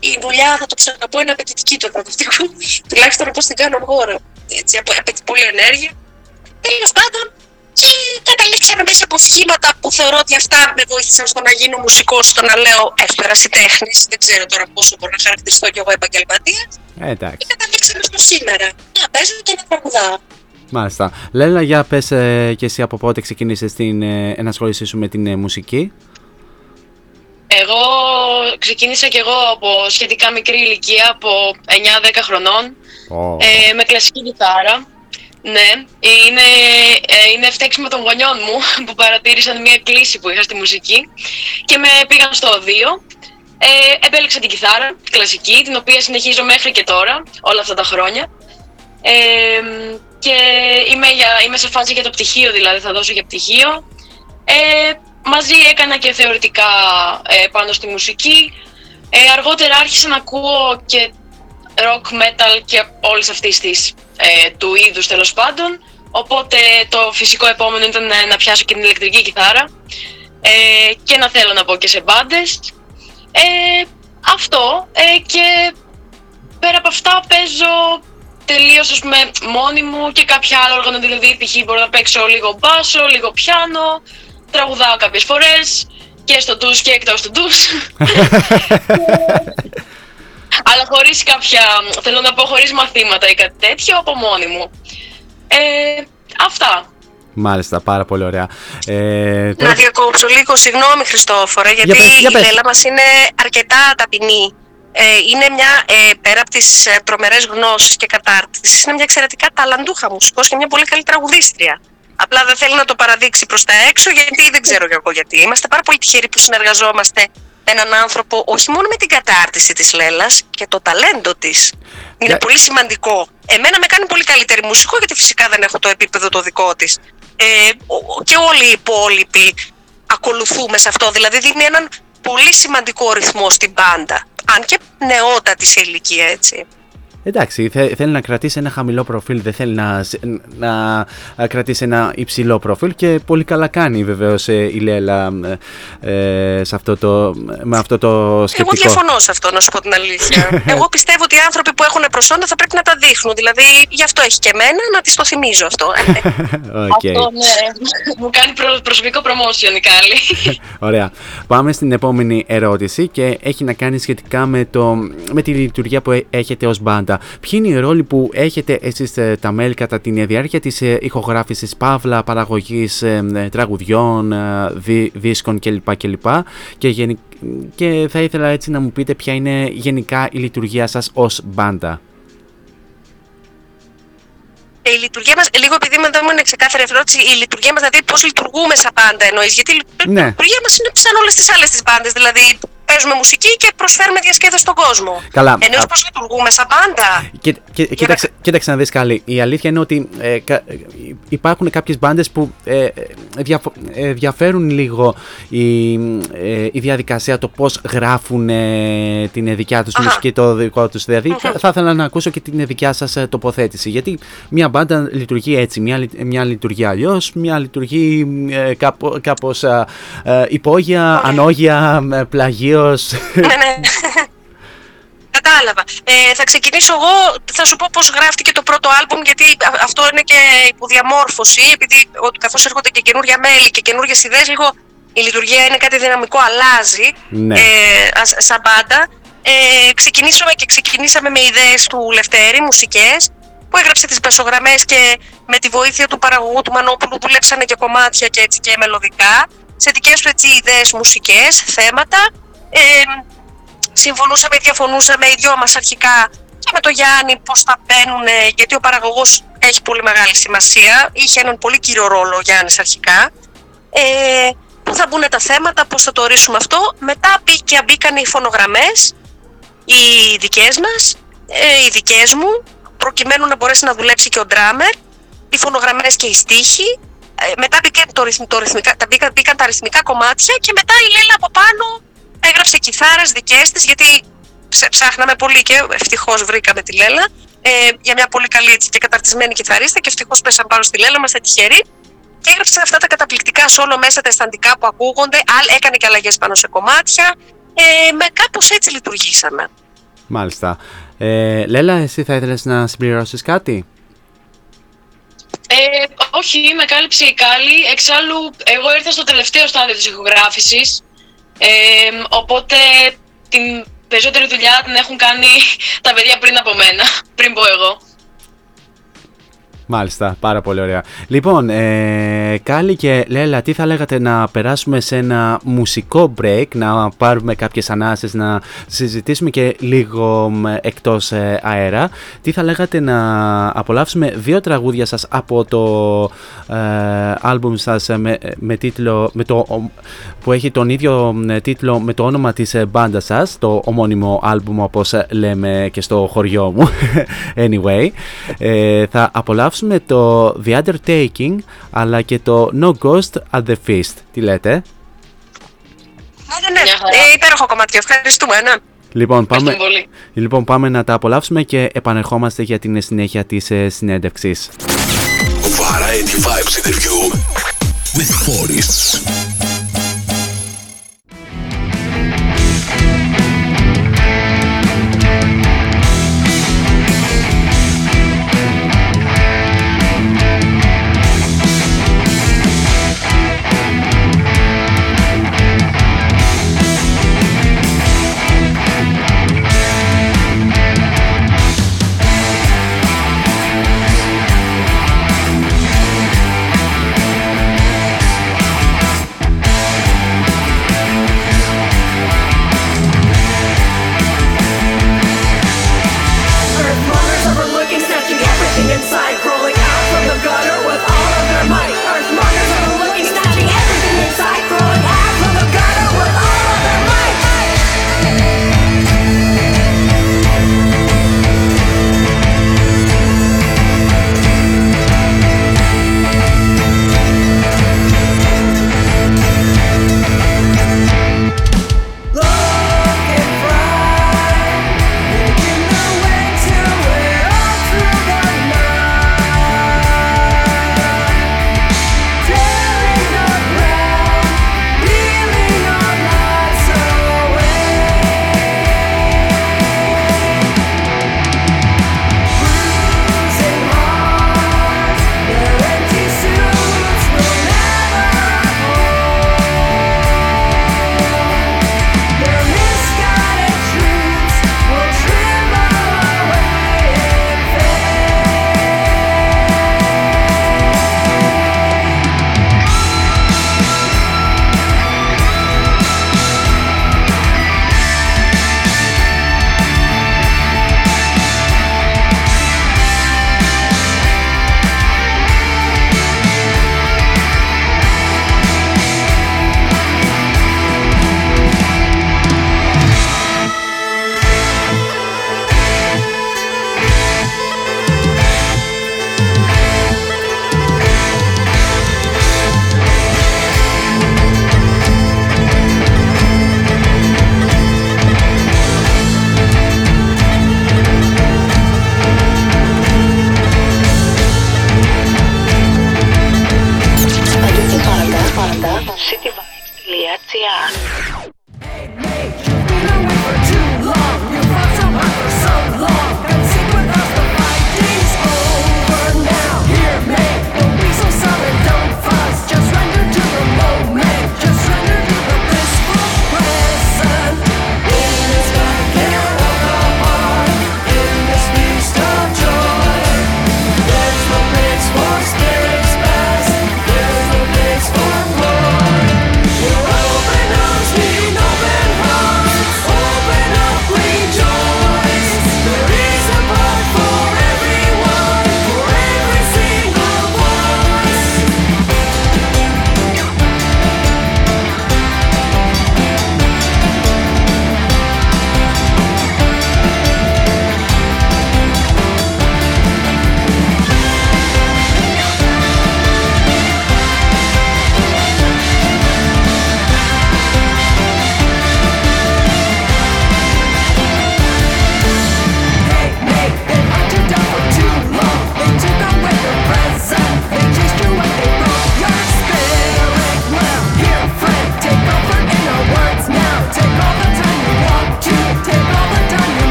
η δουλειά θα το ξαναπώ είναι απαιτητική του εκπαιδευτικού, τουλάχιστον όπως την κάνω εγώ. ρε. Έτσι, απο- απαιτεί πολλή ενέργεια. Τέλος πάντων, και καταλήξαμε μέσα από σχήματα που θεωρώ ότι αυτά με βοήθησαν στο να γίνω μουσικός, στο να λέω έστω ερασιτέχνη. Δεν ξέρω τώρα πόσο μπορώ να χαρακτηριστώ κι εγώ επαγγελματία. Ε, εντάξει. Καταλήξαμε στο σήμερα. Να παίζω και να τραγουδάω. Μάλιστα. Λέλα, για πες ε, και εσύ από πότε ξεκίνησες την ε, ενασχόλησή σου με την ε, μουσική; Εγώ ξεκίνησα κι εγώ από σχετικά μικρή ηλικία, από 9-10 χρονών, ε, με κλασική κιθάρα. Ναι, είναι, ε, είναι φταίξιμο των γονιών μου που παρατήρησαν μια κλίση που είχα στη μουσική και με πήγαν στο οδείο. Ε, επέλεξα την κιθάρα, τη κλασική, την οποία συνεχίζω μέχρι και τώρα, όλα αυτά τα χρόνια. Ε, και είμαι, για, είμαι σε φάση για το πτυχίο, δηλαδή θα δώσω για πτυχίο. Ε, μαζί έκανα και θεωρητικά ε, πάνω στη μουσική. Ε, αργότερα άρχισα να ακούω και rock, metal και όλες αυτής της, ε, του είδους τέλος πάντων. Οπότε το φυσικό επόμενο ήταν ε, να πιάσω και την ηλεκτρική κιθάρα ε, και να θέλω να πω και σε μπάντες. Ε, αυτό ε, και πέρα από αυτά παίζω τελείως ας πούμε μόνη μου και κάποια άλλα όργανα, δηλαδή π.χ. μπορώ να παίξω λίγο μπάσο, λίγο πιάνο, τραγουδάω κάποιες φορές και στο ντους και εκτός του ντους. Αλλά χωρίς κάποια, θέλω να πω χωρίς μαθήματα ή κάτι τέτοιο, από μόνη μου. Ε, αυτά. Μάλιστα, πάρα πολύ ωραία. Ε, Να τώρα- διακόψω λίγο, συγγνώμη Χριστόφορα, γιατί πες, για η πες. Λέλα μας είναι αρκετά ταπεινή. Ε, είναι μια, ε, πέρα από τις ε, τρομερές γνώσεις και κατάρτισης, είναι μια εξαιρετικά ταλαντούχα μουσικός και μια πολύ καλή τραγουδίστρια. Απλά δεν θέλει να το παραδείξει προς τα έξω, γιατί δεν ξέρω κι εγώ γιατί. Είμαστε πάρα πολύ τυχεροί που συνεργαζόμαστε με έναν άνθρωπο, όχι μόνο με την κατάρτιση της Λέλας, και το ταλέντο της. Είναι Για- πολύ σημαντικό. Εμένα με κάνει πολύ καλύτερη μουσικό, γιατί φυσικά δεν έχω το επίπεδο το δικό της. Ε, ο- ο- και όλοι οι υπόλοιποι ακολουθούμε σε αυτό. Δηλαδή δίνει έναν πολύ σημαντικό ρυθμό στην πάντα. Αν και νεότατης σε ηλικία, έτσι. Εντάξει, θε- θέλει να κρατήσει ένα χαμηλό προφίλ, δεν θέλει να, σ- να α, κρατήσει ένα υψηλό προφίλ και πολύ καλά κάνει βεβαίως ε, η Λέλα ε, ε, σε αυτό το, με αυτό το Εγώ σκεπτικό. διαφωνώ σε αυτό, να σου πω την αλήθεια. Εγώ πιστεύω ότι οι άνθρωποι που έχουν προσόντα θα πρέπει να τα δείχνουν. Δηλαδή, γι' αυτό έχει και εμένα να τη το θυμίζω αυτό. Ε, Οκ. Αυτό ναι, μου κάνει προ- προσωπικό promotion η Κάλλη. Ωραία. Πάμε στην επόμενη ερώτηση και έχει να κάνει σχετικά με, το, με τη λειτουργία που ε- έχετε ως μπάντα. Ποιοι είναι οι ρόλοι που έχετε εσείς ε, τα μέλη κατά τη διάρκεια της ε, ηχογράφησης παύλα, παραγωγής ε, ε, τραγουδιών, ε, δι- δίσκων κλπ. κλπ. Και, γενι- και θα ήθελα έτσι να μου πείτε ποια είναι γενικά η λειτουργία σας ως μπάντα. Ε, η λειτουργία μας, λίγο επειδή με δεν μου είναι ξεκάθαρη η ερώτηση, η λειτουργία μας, δηλαδή πώς λειτουργούμε σαν πάντα εννοείς; Γιατί η Ναι. λειτουργία μας είναι σαν όλες τις άλλες τις μπάντες. Δηλαδή, παίζουμε μουσική και προσφέρουμε διασκέδαση στον κόσμο. Καλά. Εννοείς Α- πώς λειτουργούμε σαν πάντα. Και, και, κοίταξε, κοίταξε να δεις καλή. Η αλήθεια είναι ότι ε, κα- ε, υπάρχουν κάποιες μπάντες που ε, ε, διαφο- ε, διαφέρουν λίγο η, ε, η διαδικασία, το πώς γράφουν ε, την δικιά τους Αχα. μουσική, το δικό τους. Δηλαδή θα, θα ήθελα να ακούσω και την δικιά σας ε, τοποθέτηση. Γιατί μια μπάντα λειτουργεί έτσι, μια, λει- μια λειτουργεί αλλιώς, μια λειτουργεί ε, κάπω, κάπως ε, ε, υπόγεια, ανόγεια, ε, πλαγίως. ναι, ναι. Κατάλαβα. Ε, θα ξεκινήσω εγώ, θα σου πω πώς γράφτηκε το πρώτο άλμπουμ, γιατί αυτό είναι και υποδιαμόρφωση, επειδή καθώς έρχονται και καινούργια μέλη και καινούργιες ιδέες, λίγο η λειτουργία είναι κάτι δυναμικό, αλλάζει ναι. ε, σαν πάντα. Ε, ξεκινήσαμε και ξεκινήσαμε με ιδέες του Λευτέρη, μουσικές, που έγραψε τις πεσογραμμές και με τη βοήθεια του παραγωγού του Μανόπουλου δουλέψανε και κομμάτια και έτσι και μελωδικά, σε δικές του έτσι ιδέες μουσικές, θέματα. Ε, συμφωνούσαμε ή διαφωνούσαμε οι δυο μας αρχικά και με το Γιάννη πώς θα μπαίνουν, γιατί ο παραγωγός έχει πολύ μεγάλη σημασία, είχε έναν πολύ κύριο ρόλο ο Γιάννης αρχικά. Ε, πού θα μπουν τα θέματα, πώς θα το ορίσουμε αυτό. Μετά μπήκε, μπήκαν οι φωνογραμμές, οι δικές μας, ε, οι δικές μου, προκειμένου να μπορέσει να δουλέψει και ο ντράμερ, οι φωνογραμμές και οι στίχοι. Ε, μετά μπήκαν, το, το ρυθμικά, τα μπήκαν, μπήκαν τα ρυθμικά κομμάτια και μετά η Λέλα από πάνω έγραψε κιθάρες δικές της, γιατί ψάχναμε πολύ και ευτυχώς βρήκαμε τη Λέλα ε, για μια πολύ καλή έτσι, και καταρτισμένη κιθαρίστα και ευτυχώς πέσαν πάνω στη Λέλα, είμαστε τυχεροί. Και έγραψε αυτά τα καταπληκτικά σόλο μέσα, τα αισθαντικά που ακούγονται, έκανε και αλλαγές πάνω σε κομμάτια. Ε, με κάπως έτσι λειτουργήσαμε. Μάλιστα. Ε, Λέλα, εσύ θα ήθελες να συμπληρώσεις κάτι; Ε, όχι, με κάλυψε η Κάλλη. Εξάλλου, εγώ ήρθα στο τελευταίο στάδιο της ηχογράφησης. Ε, οπότε την περισσότερη δουλειά την έχουν κάνει τα παιδιά πριν από μένα, πριν πω εγώ. Μάλιστα, πάρα πολύ ωραία. Λοιπόν, ε, Κάλλη και Λέλα, τι θα λέγατε να περάσουμε σε ένα μουσικό break, να πάρουμε κάποιες ανάσες, να συζητήσουμε και λίγο εκτός ε, αέρα. Τι θα λέγατε να απολαύσουμε δύο τραγούδια σας από το ε, άλμπουμ σας με, με τίτλο, με το, που έχει τον ίδιο τίτλο με το όνομα της μπάντας σας, το ομώνυμο άλμπουμ όπως λέμε και στο χωριό μου. anyway, ε, θα απολαύσουμε με το The Undertaking αλλά και το No Ghost at the Feast. Τι λέτε; Ναι, ναι, ναι. Ε, υπέροχο κομμάτι. Ευχαριστούμε, ναι. Λοιπόν πάμε, λοιπόν, πάμε να τα απολαύσουμε και επανερχόμαστε για την συνέχεια της ε, συνέντευξης. Variety Vibes interview with Forests.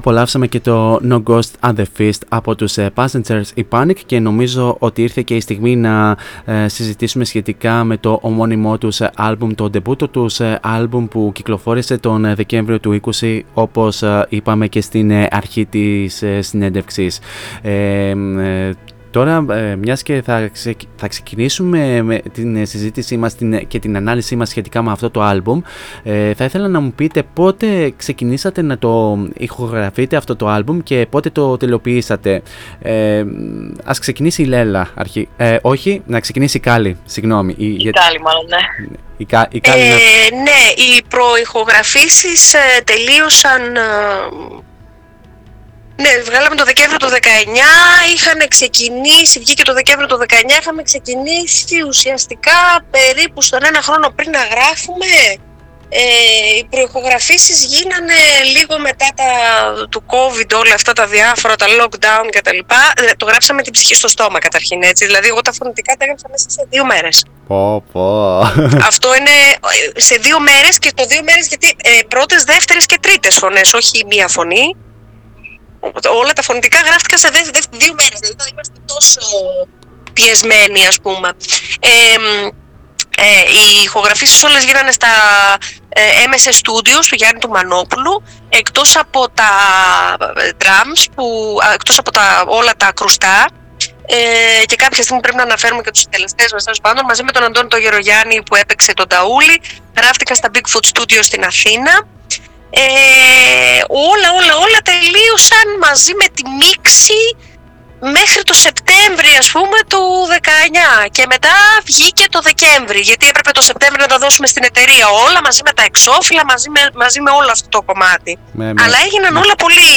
Απολαύσαμε και το No Ghost and the Fist από τους ε, Passengers η Panic και νομίζω ότι ήρθε και η στιγμή να ε, συζητήσουμε σχετικά με το ομώνυμό τους άλμπουμ, το ντεμπούτο τους άλμπουμ που κυκλοφόρησε τον Δεκέμβριο του 20 όπως είπαμε και στην αρχή της συνέντευξης. Τώρα, ε, μιας και θα, θα ξεκινήσουμε με την συζήτησή μας και την ανάλυση μας σχετικά με αυτό το άλμπουμ, ε, θα ήθελα να μου πείτε πότε ξεκινήσατε να το ηχογραφείτε αυτό το άλμπουμ και πότε το τελειοποιήσατε. Ε, ας ξεκινήσει η Λέλα, αρχή. Ε, όχι, να ξεκινήσει η Κάλλη, συγγνώμη. Η, η Κάλλη μάλλον, ναι. Η, η Κάλλη ε, Ναι, οι προηχογραφήσεις ε, τελείωσαν ναι, βγάλαμε το Δεκέμβριο του 19, είχαν ξεκινήσει, βγήκε το Δεκέμβριο του 19, είχαμε ξεκινήσει ουσιαστικά περίπου στον ένα χρόνο πριν να γράφουμε. Ε, οι προεχογραφήσεις γίνανε λίγο μετά τα, του COVID, όλα αυτά τα διάφορα, τα lockdown και τα λοιπά. Ε, το γράψαμε την ψυχή στο στόμα καταρχήν έτσι, δηλαδή εγώ τα φωνητικά τα έγραψα μέσα σε δύο μέρες. Πω, πω. Αυτό είναι ε, σε δύο μέρες και το δύο μέρες γιατί ε, πρώτες, δεύτερες και τρίτες φωνές, όχι μία φωνή όλα τα φωνητικά γράφτηκαν σε δε, δε, δύο μέρες, δηλαδή είμαστε τόσο πιεσμένοι ας πούμε. Ε, ε, οι ηχογραφήσεις όλες γίνανε στα ε, MS Studios του Γιάννη του Μανόπουλου εκτός από τα ε, drums, που, εκτός από τα, όλα τα κρουστά ε, και κάποια στιγμή πρέπει να αναφέρουμε και τους τελεστές μας τέλος πάντων μαζί με τον Αντώνη τον Γερογιάννη που έπαιξε τον Ταούλη γράφτηκαν στα Bigfoot Studios στην Αθήνα ε, όλα, όλα, όλα τελείωσαν μαζί με τη μίξη μέχρι το Σεπτέμβρη ας πούμε του 19 και μετά βγήκε το Δεκέμβρη γιατί έπρεπε το Σεπτέμβρη να τα δώσουμε στην εταιρεία όλα μαζί με τα εξώφυλλα, μαζί με, μαζί με όλο αυτό το κομμάτι. Αλλά έγιναν όλα πολύ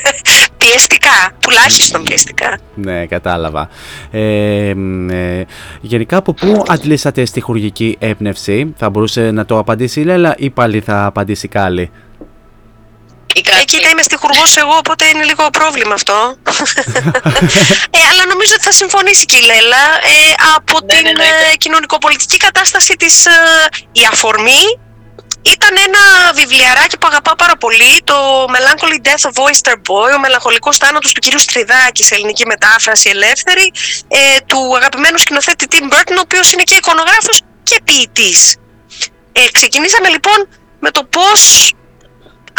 πιεστικά, τουλάχιστον πιεστικά. Ναι, κατάλαβα. Ε, ε, γενικά από πού αντλήσατε στοιχουργική έμπνευση, θα μπορούσε να το απαντήσει η Λέλα ή πάλι θα απαντήσει η Κάλλη. Ε, κοίτα, είμαι στιχουργός εγώ, οπότε είναι λίγο πρόβλημα αυτό. ε, αλλά νομίζω ότι θα συμφωνήσει και η Λέλα. Ε, από ναι, την ναι, ναι, ε, κοινωνικοπολιτική κατάσταση της ε, η αφορμή ήταν ένα βιβλιαράκι που αγαπάω πάρα πολύ, το Melancholy Death of Oyster Boy, ο μελαγχολικός θάνατος του κυρίου Στριδάκη σε ελληνική μετάφραση ελεύθερη, ε, του αγαπημένου σκηνοθέτη Tim Burton, ο οποίος είναι και εικονογράφος και ποιητής. Ε, ξεκινήσαμε λοιπόν με το πώς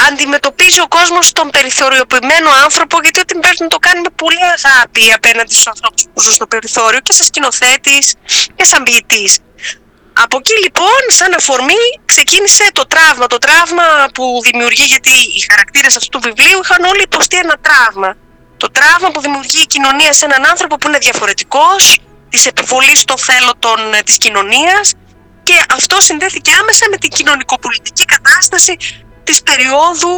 αντιμετωπίζει ο κόσμος τον περιθωριοποιημένο άνθρωπο γιατί ό,τι παίρνει το κάνει με πολύ αγάπη απέναντι στους ανθρώπους που ζουν στο περιθώριο και σαν σκηνοθέτης και σαν ποιητής. Από εκεί λοιπόν, σαν αφορμή, ξεκίνησε το τραύμα. Το τραύμα που δημιουργεί, γιατί οι χαρακτήρες αυτού του βιβλίου είχαν όλοι υποστεί ένα τραύμα. Το τραύμα που δημιουργεί η κοινωνία σε έναν άνθρωπο που είναι διαφορετικός, της επιβολής των θέλωτων της κοινωνίας και αυτό συνδέθηκε άμεσα με την κοινωνικοπολιτική κατάσταση της περίοδου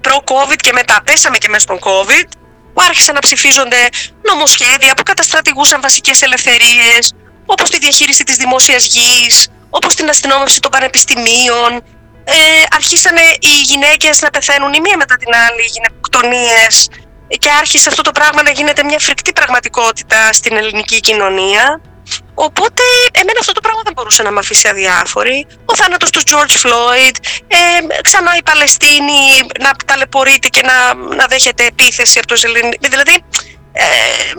προ-COVID και μετά. Πέσαμε και μέσα στον COVID, που άρχισαν να ψηφίζονται νομοσχέδια που καταστρατηγούσαν βασικές ελευθερίες, όπως τη διαχείριση της δημόσιας γης, όπως την αστυνόμευση των πανεπιστημίων. Ε, αρχίσανε οι γυναίκες να πεθαίνουν η μία μετά την άλλη, οι γυναικοκτονίες και άρχισε αυτό το πράγμα να γίνεται μια φρικτή πραγματικότητα στην ελληνική κοινωνία. Οπότε, εμένα αυτό το πράγμα δεν μπορούσε να με αφήσει αδιάφορη. Ο θάνατος του George Floyd, ε, ξανά η Παλαιστίνη να ταλαιπωρείται και να, να δέχεται επίθεση από τους Ελληνικού. Δηλαδή, ε,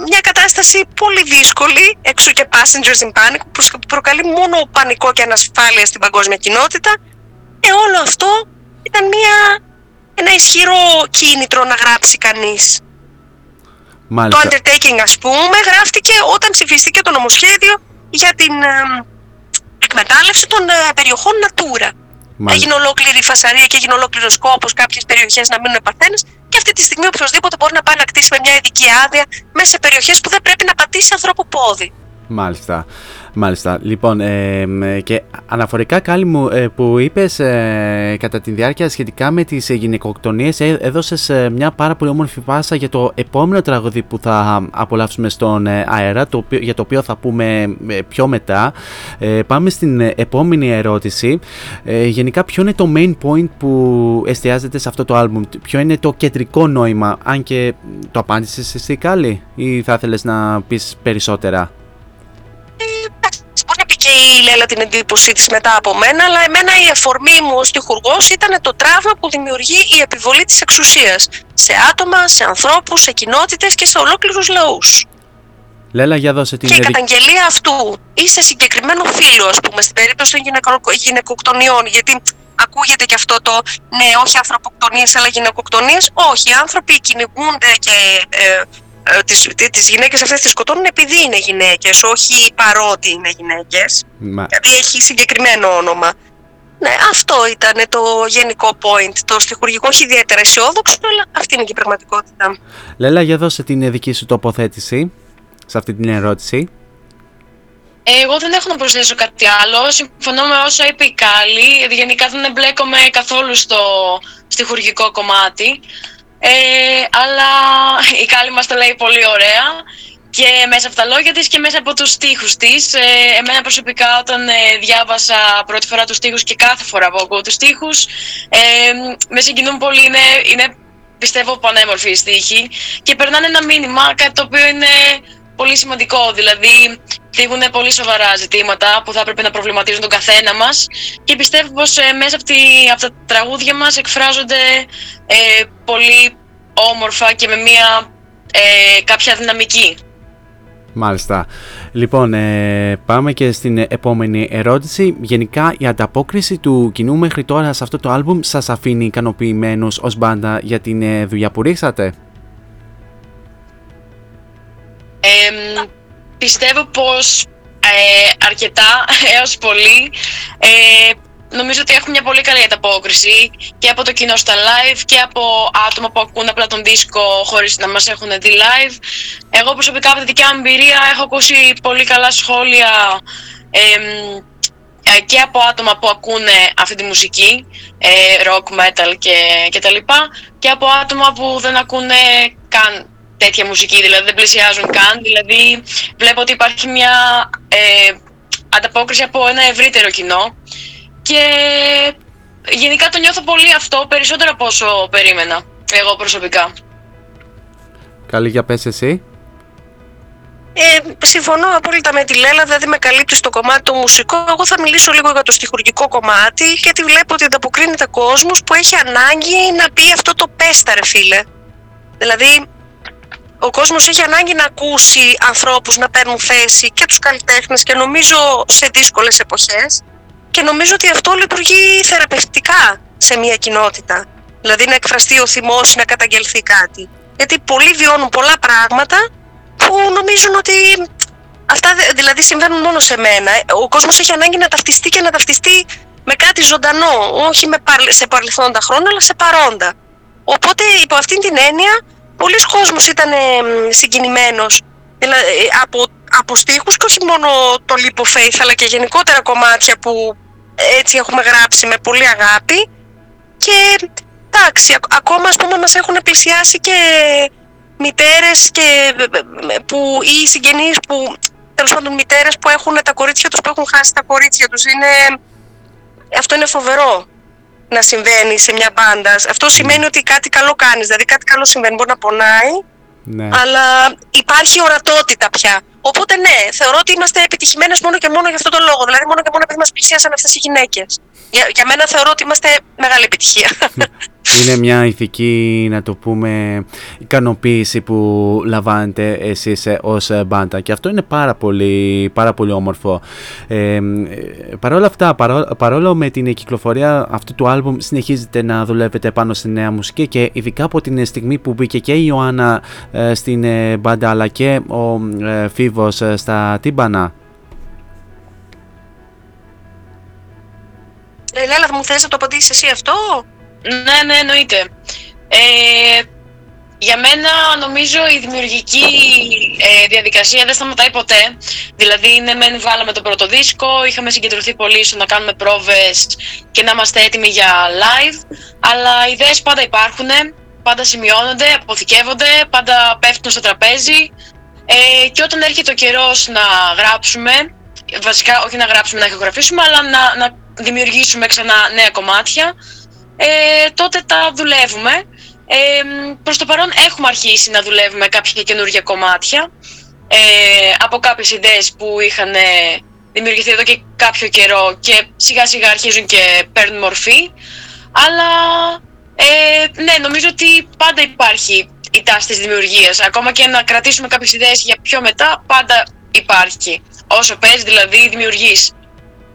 μια κατάσταση πολύ δύσκολη, έξω και passengers in panic, που προκαλεί μόνο πανικό και ανασφάλεια στην παγκόσμια κοινότητα. Ε, όλο αυτό ήταν μια, ένα ισχυρό κίνητρο να γράψει κανείς. Το undertaking ας πούμε γράφτηκε όταν ψηφίστηκε το νομοσχέδιο για την εκμετάλλευση των ε, περιοχών Natura. Μάλιστα. Έγινε ολόκληρη φασαρία και έγινε ολόκληρος κόπο κάποιες περιοχές να μείνουν επαρθένε και αυτή τη στιγμή οποιοδήποτε μπορεί να πάει να κτίσει με μια ειδική άδεια μέσα σε περιοχές που δεν πρέπει να πατήσει ανθρώπου πόδι. Μάλιστα. Μάλιστα. Λοιπόν, ε, και αναφορικά κάλλη μου ε, που είπες ε, κατά τη διάρκεια σχετικά με τις γυναικοκτονίες ε, έδωσες ε, μια πάρα πολύ όμορφη πάσα για το επόμενο τραγούδι που θα απολαύσουμε στον αέρα το οποίο, για το οποίο θα πούμε πιο μετά. πάμε στην επόμενη ερώτηση. γενικά ποιο είναι το main point που εστιάζεται σε αυτό το album, ποιο είναι το κεντρικό νόημα, αν και το απάντησες εσύ Κάλλη ή θα ήθελες να πεις περισσότερα; Και η η Λέλα την εντύπωσή της μετά από μένα, αλλά εμένα η αφορμή μου ως τυχουργός ήταν το τραύμα που δημιουργεί η επιβολή της εξουσίας σε άτομα, σε ανθρώπους, σε κοινότητες και σε ολόκληρους λαούς. Λέλα, για δώσε την Και η ειδική- καταγγελία αυτού ή σε συγκεκριμένο φύλλο, ας πούμε, στην περίπτωση των γυναικο- γυναικοκτονιών, γιατί ακούγεται και αυτό το ναι, όχι ανθρωποκτονίες, αλλά γυναικοκτονίες. Όχι, οι άνθρωποι κυνηγούνται και ε, ε, τις, τις γυναίκες αυτές τις σκοτώνουν επειδή είναι γυναίκες, όχι παρότι είναι γυναίκες. Μα- Δηλαδή έχει συγκεκριμένο όνομα. Ναι, αυτό ήταν το γενικό point. Το στοιχουργικό όχι ιδιαίτερα αισιόδοξο, αλλά αυτή είναι και η πραγματικότητα. Λέλα, για δώσε την δική σου τοποθέτηση σε αυτή την ερώτηση. Εγώ δεν έχω να προσθέσω κάτι άλλο. Συμφωνώ με όσα είπε η Κάλλη. Γενικά δεν εμπλέκομαι καθόλου στο στιχουργικό κομμάτι. Ε, αλλά η Κάλλη μας το λέει πολύ ωραία και μέσα από τα λόγια της και μέσα από τους στίχους της. Ε, εμένα προσωπικά όταν ε, διάβασα πρώτη φορά τους στίχους και κάθε φορά που ακούω τους στίχους ε, με συγκινούν πολύ. Είναι, είναι πιστεύω πανέμορφοι οι στίχοι και περνάνε ένα μήνυμα, κάτι το οποίο είναι πολύ σημαντικό. Δηλαδή, θίγουν πολύ σοβαρά ζητήματα που θα έπρεπε να προβληματίζουν τον καθένα μας και πιστεύω πως ε, μέσα από, τη, από τα τραγούδια μας εκφράζονται ε, πολύ όμορφα και με μια ε, κάποια δυναμική. Μάλιστα. Λοιπόν, ε, πάμε και στην επόμενη ερώτηση. Γενικά, η ανταπόκριση του κοινού μέχρι τώρα σε αυτό το άλμπουμ σας αφήνει ικανοποιημένους ως μπάντα για την ε, δουλειά που ρίξατε; Ε, πιστεύω πως ε, αρκετά έως πολύ ε, νομίζω ότι έχουμε μια πολύ καλή ανταπόκριση και από το κοινό στα live και από άτομα που ακούν απλά τον δίσκο χωρίς να μας έχουν δει live. Εγώ προσωπικά από τη δικιά μου εμπειρία έχω ακούσει πολύ καλά σχόλια εμ, ε, και από άτομα που ακούνε αυτή τη μουσική, ε, rock, metal και, και τα λοιπά, και από άτομα που δεν ακούνε καν τέτοια μουσική, δηλαδή δεν πλησιάζουν καν, δηλαδή βλέπω ότι υπάρχει μια ε, ανταπόκριση από ένα ευρύτερο κοινό και γενικά το νιώθω πολύ αυτό, περισσότερο από όσο περίμενα, εγώ προσωπικά. Καλή για πες εσύ. Ε, συμφωνώ απόλυτα με τη Λέλα, δηλαδή με καλύπτει στο κομμάτι το μουσικό. Εγώ θα μιλήσω λίγο για το στοιχουργικό κομμάτι, γιατί βλέπω ότι ανταποκρίνεται κόσμος που έχει ανάγκη να πει αυτό το πέστα, ρε φίλε. Δηλαδή, ο κόσμος έχει ανάγκη να ακούσει ανθρώπους να παίρνουν θέση και τους καλλιτέχνες και νομίζω σε δύσκολες εποχές. Και νομίζω ότι αυτό λειτουργεί θεραπευτικά σε μια κοινότητα. Δηλαδή να εκφραστεί ο θυμός, να καταγγελθεί κάτι. Γιατί πολλοί βιώνουν πολλά πράγματα που νομίζουν ότι αυτά δε- δηλαδή συμβαίνουν μόνο σε μένα. Ο κόσμος έχει ανάγκη να ταυτιστεί και να ταυτιστεί με κάτι ζωντανό, όχι με παρ- σε παρελθόντα χρόνια, αλλά σε παρόντα. Οπότε υπό αυτήν την έννοια, πολλοί κόσμος ήταν ε, μ, συγκινημένος. Δηλα- ε, από, από στίχους και όχι μόνο το Leap of Faith, αλλά και γενικότερα κομμάτια που έτσι έχουμε γράψει με πολύ αγάπη. Και εντάξει, ακ- ακόμα ας πούμε μας έχουν πλησιάσει και μητέρες και, που, ή συγγενείς που, τέλος πάντων μητέρες που έχουν τα κορίτσια τους, που έχουν χάσει τα κορίτσια τους. Είναι, αυτό είναι φοβερό να συμβαίνει σε μια μπάντα. Αυτό σημαίνει ότι κάτι καλό κάνεις, δηλαδή κάτι καλό συμβαίνει. Μπορεί να πονάει, Ναι. αλλά υπάρχει ορατότητα πια. Οπότε ναι, θεωρώ ότι είμαστε επιτυχημένες μόνο και μόνο για αυτόν τον λόγο. Δηλαδή, μόνο και μόνο επειδή μας πλησίασαν αυτές οι γυναίκες. Για, για μένα θεωρώ ότι είμαστε μεγάλη επιτυχία. Είναι μια ηθική, να το πούμε, ικανοποίηση που λαμβάνετε εσείς ε, ως ε, μπάντα και αυτό είναι πάρα πολύ, πάρα πολύ όμορφο. Ε, ε, παρόλα αυτά, παρό- παρόλο με την κυκλοφορία αυτού του άλμπουμ συνεχίζετε να δουλεύετε πάνω στη νέα μουσική και ειδικά από την στιγμή που μπήκε και η Ιωάννα ε, στην ε, μπάντα αλλά και ο ε, Φίβος ε, στα τύμπανα. Λέλα, μου θες να το απαντήσεις εσύ αυτό; Ναι, ναι, εννοείται. Ε, για μένα νομίζω η δημιουργική ε, διαδικασία δεν σταματάει ποτέ. Δηλαδή, ναι, μεν βγάλαμε το πρώτο δίσκο, είχαμε συγκεντρωθεί πολύ στο να κάνουμε πρόβες και να είμαστε έτοιμοι για live, αλλά οι ιδέες πάντα υπάρχουν, πάντα σημειώνονται, αποθηκεύονται, πάντα πέφτουν στο τραπέζι ε, και όταν έρχεται ο καιρός να γράψουμε, βασικά όχι να γράψουμε, να ηχογραφήσουμε, αλλά να, να δημιουργήσουμε ξανά νέα κομμάτια, ε, τότε τα δουλεύουμε. Ε, προς το παρόν έχουμε αρχίσει να δουλεύουμε κάποια καινούργια κομμάτια ε, από κάποιες ιδέες που είχαν δημιουργηθεί εδώ και κάποιο καιρό και σιγά σιγά αρχίζουν και παίρνουν μορφή. Αλλά ε, ναι, νομίζω ότι πάντα υπάρχει η τάση της δημιουργίας. Ακόμα και να κρατήσουμε κάποιες ιδέες για πιο μετά, πάντα υπάρχει. Όσο παίζει δηλαδή δημιουργείς.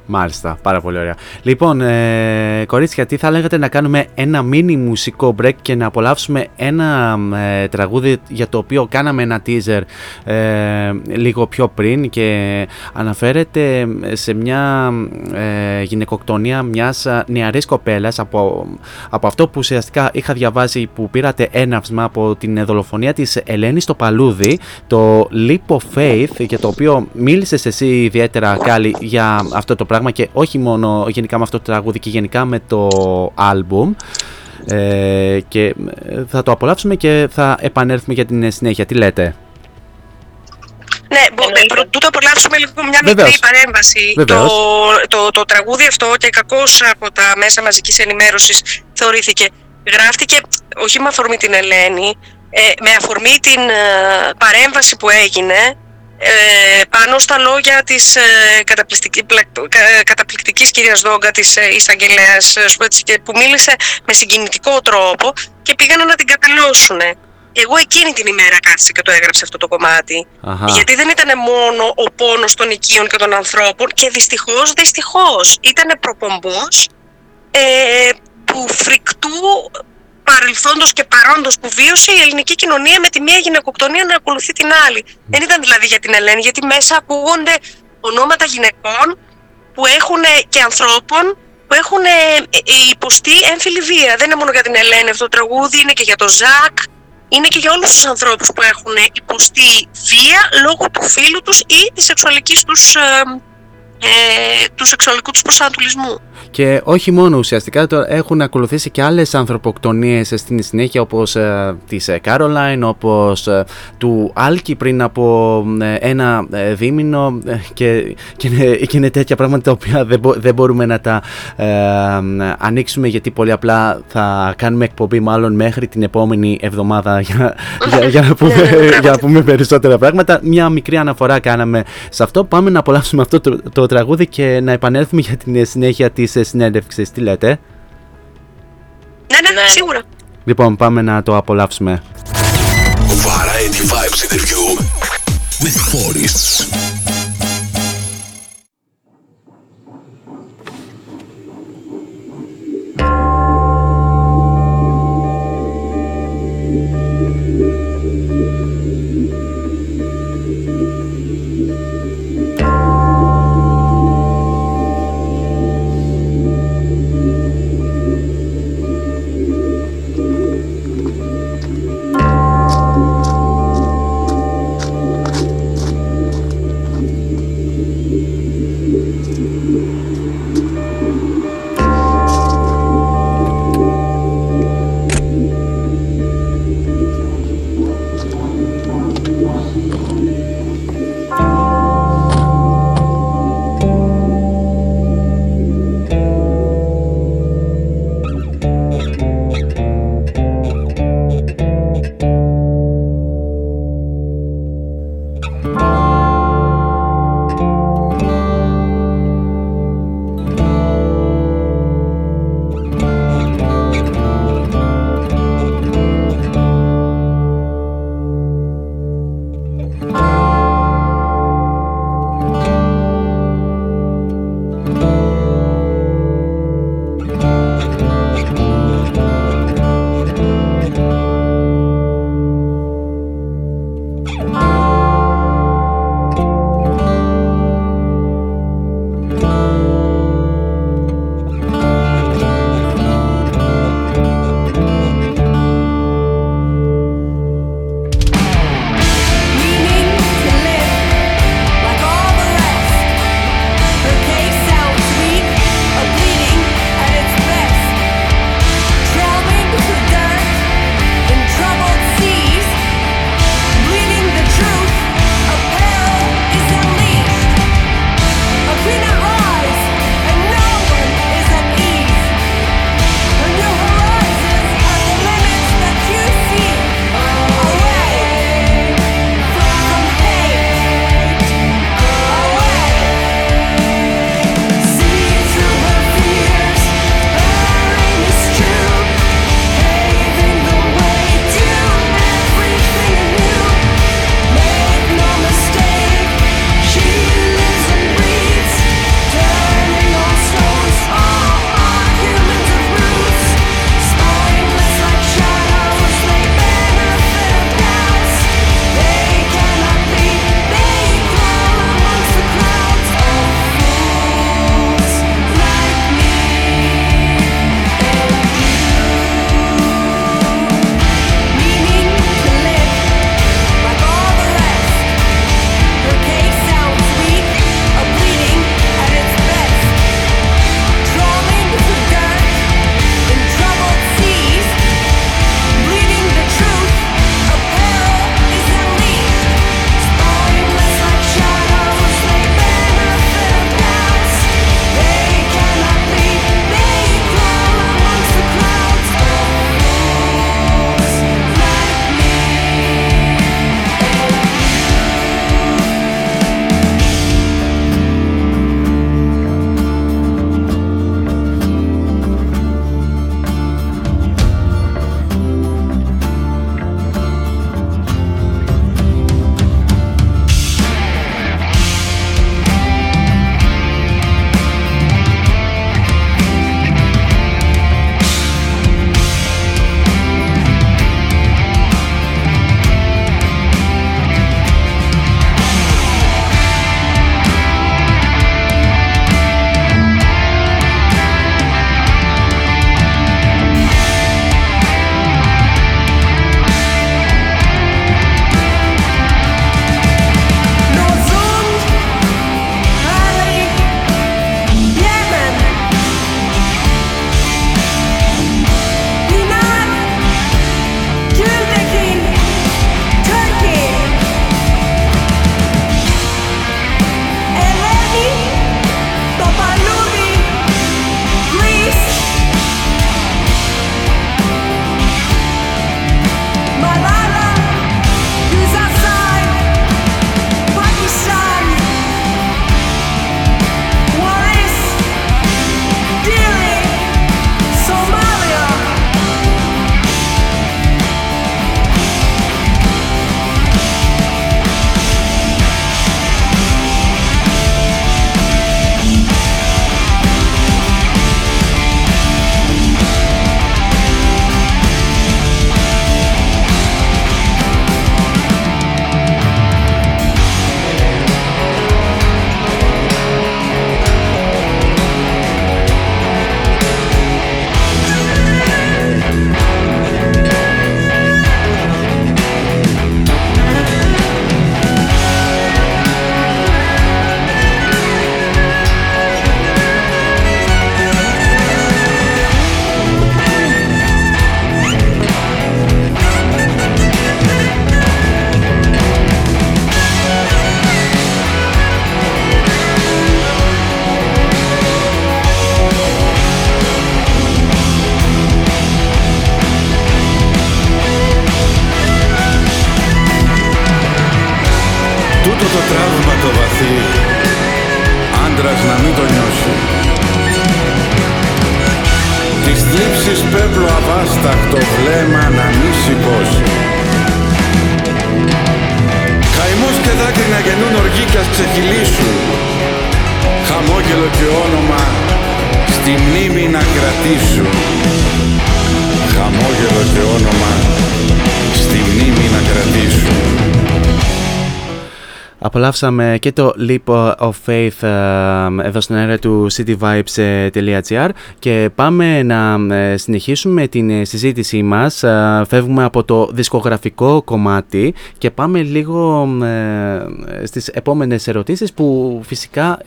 Μάλιστα, πάρα πολύ ωραία. Λοιπόν, ε, κορίτσια, τι θα λέγατε να κάνουμε ένα μίνι μουσικό break και να απολαύσουμε ένα ε, τραγούδι για το οποίο κάναμε ένα teaser ε, λίγο πιο πριν και αναφέρεται σε μια ε, γυναικοκτονία μιας νεαρής κοπέλας από, από αυτό που ουσιαστικά είχα διαβάσει που πήρατε έναυσμα από την δολοφονία της Ελένης στο Παλούδι, το Leap of Faith για το οποίο μίλησες εσύ ιδιαίτερα Κάλλη για αυτό το πράγμα πράγμα και όχι μόνο γενικά με αυτό το τραγούδι και γενικά με το άλμπουμ ε, και ε, θα το απολαύσουμε και θα επανέλθουμε για την συνέχεια. Τι λέτε; Ναι, πρωτού το απολαύσουμε λίγο μια μικρή παρέμβαση. Το, το, το, τραγούδι αυτό και κακώς από τα μέσα μαζικής ενημέρωσης θεωρήθηκε. Γράφτηκε όχι με αφορμή την Ελένη, ε, με αφορμή την ε, παρέμβαση που έγινε ε, πάνω στα λόγια της ε, καταπληκτική, καταπληκτικής κυρίας Δόγκα, της ε, εισαγγελέας, ε, που μίλησε με συγκινητικό τρόπο και πήγαν να την καταλώσουν. Εγώ εκείνη την ημέρα κάθισα και το έγραψε αυτό το κομμάτι. Γιατί δεν ήταν μόνο ο πόνος των οικείων και των ανθρώπων και δυστυχώς, δυστυχώς ήταν προπομπός ε, του φρικτού παρελθόντος και παρόντος που βίωσε η ελληνική κοινωνία με τη μία γυναικοκτονία να ακολουθεί την άλλη. Δεν ήταν δηλαδή για την Ελένη, γιατί μέσα ακούγονται ονόματα γυναικών που έχουν και ανθρώπων που έχουν ε, ε, υποστεί έμφυλη βία. Δεν είναι μόνο για την Ελένη αυτό το τραγούδι, είναι και για τον Ζακ, είναι και για όλους τους ανθρώπους που έχουν υποστεί βία λόγω του φίλου τους ή της σεξουαλικής τους, ε, ε, του σεξουαλικού τους προσανατολισμού. Και όχι μόνο ουσιαστικά, έχουν ακολουθήσει και άλλες ανθρωποκτονίες στην συνέχεια όπως ε, της Caroline, όπως ε, του Άλκη πριν από ε, ένα ε, δίμηνο ε, και, και, και, είναι τέτοια πράγματα τα οποία δεν, δεν μπορούμε να τα ανοίξουμε γιατί πολύ απλά θα κάνουμε εκπομπή μάλλον μέχρι την επόμενη εβδομάδα για, για, για, να, πούμε, για να πούμε περισσότερα πράγματα. Μια μικρή αναφορά κάναμε σε αυτό. Πάμε να απολαύσουμε αυτό το, το τραγούδι και να επανέλθουμε για την συνέχεια της συνέντευξης. Τι λέτε, Ναι, ναι, ναι, σίγουρα. Λοιπόν, πάμε να το απολαύσουμε. Variety Vibes interview with Forests. Απολαύσαμε και το Leap of Faith ε, εδώ στην αέρα του cityvibes.gr και πάμε να ε, συνεχίσουμε την ε, συζήτησή μας. Φεύγουμε από το δισκογραφικό κομμάτι και πάμε λίγο στις επόμενες ερωτήσεις που φυσικά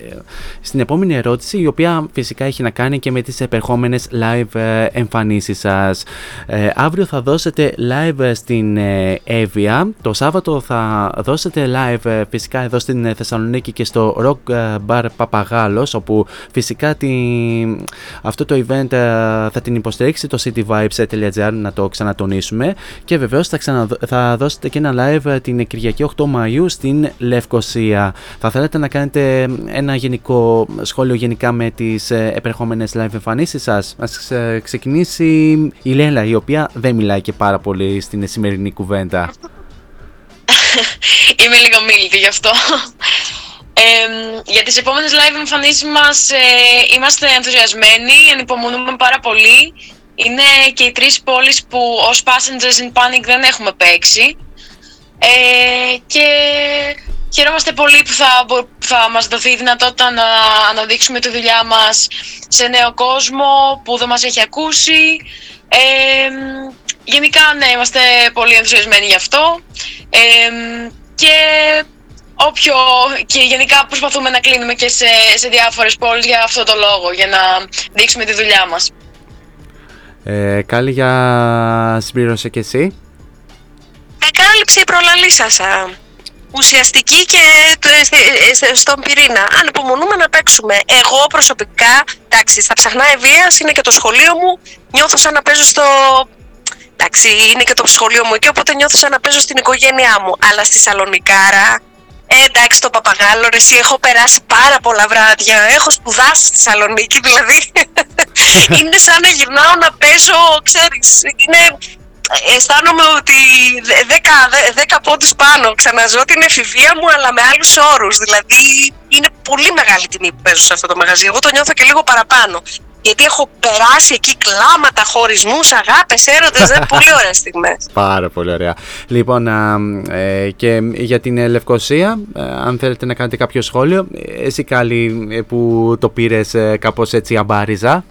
στην επόμενη ερώτηση η οποία φυσικά έχει να κάνει και με τις επερχόμενες live εμφανίσεις σας. Αύριο θα δώσετε live στην Evia, το Σάββατο θα δώσετε live φυσικά φυσικά εδώ στην ε, Θεσσαλονίκη και στο Rock ε, Bar Papagalos όπου φυσικά τη, αυτό το event ε, θα την υποστηρίξει το cityvibes.gr να το ξανατονίσουμε και βεβαίως θα, ξανα, θα δώσετε και ένα live την Κυριακή 8 Μαΐου στην Λευκοσία. Θα θέλετε να κάνετε ένα γενικό σχόλιο γενικά με τις επερχόμενες live εμφανίσεις σας; Ας ξεκινήσει η Λέλα η οποία δεν μιλάει και πάρα πολύ στην σημερινή κουβέντα. Είμαι λίγο μίλητη γι' αυτό. Ε, για τις επόμενες live εμφανίσεις μας ε, είμαστε ενθουσιασμένοι, ανυπομονούμε πάρα πολύ. Είναι και οι τρεις πόλεις που ως Passengers in Panic δεν έχουμε παίξει. Ε, και χαιρόμαστε πολύ που θα, θα μας δοθεί η δυνατότητα να αναδείξουμε τη δουλειά μας σε νέο κόσμο που δεν μας έχει ακούσει. Ε, γενικά, ναι, είμαστε πολύ ενθουσιασμένοι γι' αυτό. και όποιο, και γενικά προσπαθούμε να κλείνουμε και σε, σε διάφορες πόλεις για αυτό το λόγο, για να δείξουμε τη δουλειά μας. Ε, Κάλλη, για συμπλήρωσε και εσύ. Εκάλυψε η προλαλή σας. Ουσιαστική και στον πυρήνα. Αν υπομονούμε να παίξουμε. Εγώ προσωπικά, εντάξει, στα ψαχνά ευεία είναι και το σχολείο μου. Νιώθω σαν να παίζω στο Εντάξει, είναι και το σχολείο μου εκεί, οπότε νιώθω σαν να παίζω στην οικογένειά μου. Αλλά στη Σαλονικάρα, ε, εντάξει, το παπαγάλο, ρε, εσύ έχω περάσει πάρα πολλά βράδια. Έχω σπουδάσει στη Σαλονίκη, δηλαδή. είναι σαν να γυρνάω να παίζω, ξέρεις, είναι... Αισθάνομαι ότι δέκα, δέκα πόντους πάνω ξαναζώ την εφηβεία μου αλλά με άλλους όρους δηλαδή είναι πολύ μεγάλη τιμή που παίζω σε αυτό το μαγαζί εγώ το νιώθω και λίγο παραπάνω γιατί έχω περάσει εκεί κλάματα, χωρισμούς, αγάπες, έρωτες. πολύ ωραίες στιγμές. Πάρα πολύ ωραία. Λοιπόν, ε, και για την Λευκοσία, ε, αν θέλετε να κάνετε κάποιο σχόλιο, εσύ καλή ε, που το πήρες ε, κάπως έτσι αμπάριζα,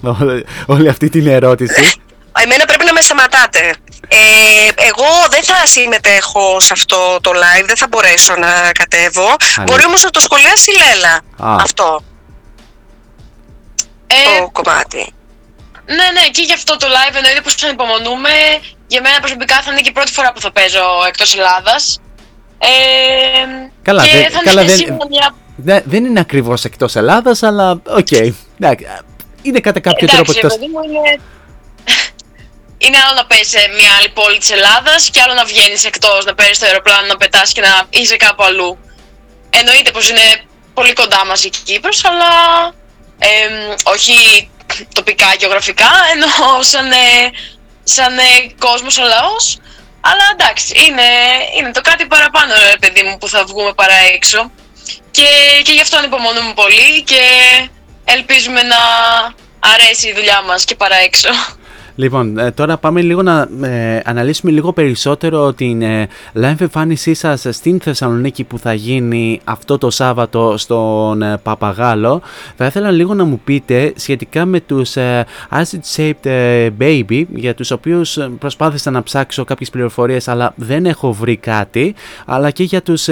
όλη αυτή την ερώτηση. Εμένα πρέπει να με σταματάτε. Ε, εγώ δεν θα συμμετέχω σε αυτό το live, δεν θα μπορέσω να κατέβω. Μπορεί όμως να το σχολιάσει η Λέλα. Αυτό ε, το κομμάτι. Ναι, ναι, και γι' αυτό το live εννοείται πως ανυπομονούμε. Για μένα προσωπικά θα είναι και η πρώτη φορά που θα παίζω εκτός Ελλάδας. Ε, καλά, και δε, θα καλά δεν, μια... δεν είναι ακριβώς εκτός Ελλάδας, αλλά OK. Okay. Είναι κατά κάποιο Εντάξει, τρόπο εκτός... Μου είναι... είναι άλλο να πέσει σε μια άλλη πόλη της Ελλάδας και άλλο να βγαίνεις εκτός, να παίρνεις το αεροπλάνο, να πετάς και να είσαι κάπου αλλού. Εννοείται πως είναι πολύ κοντά μας η Κύπρος, αλλά όχι τοπικά γεωγραφικά, ενώ σαν, ε, σαν ε, κόσμος ο λαός. Αλλά εντάξει, είναι, είναι το κάτι παραπάνω, ρε παιδί μου, που θα βγούμε παρά έξω. Και, και γι' αυτό ανυπομονούμε πολύ και ελπίζουμε να αρέσει η δουλειά μας και παρά έξω. Λοιπόν, ε, τώρα πάμε λίγο να ε, αναλύσουμε λίγο περισσότερο την ε, live εμφάνισή σας στην Θεσσαλονίκη που θα γίνει αυτό το Σάββατο στον ε, Παπαγάλο. Θα ήθελα λίγο να μου πείτε σχετικά με τους Acid Shaped Baby για τους οποίους προσπάθησα να ψάξω κάποιες πληροφορίες αλλά δεν έχω βρει κάτι αλλά και για τους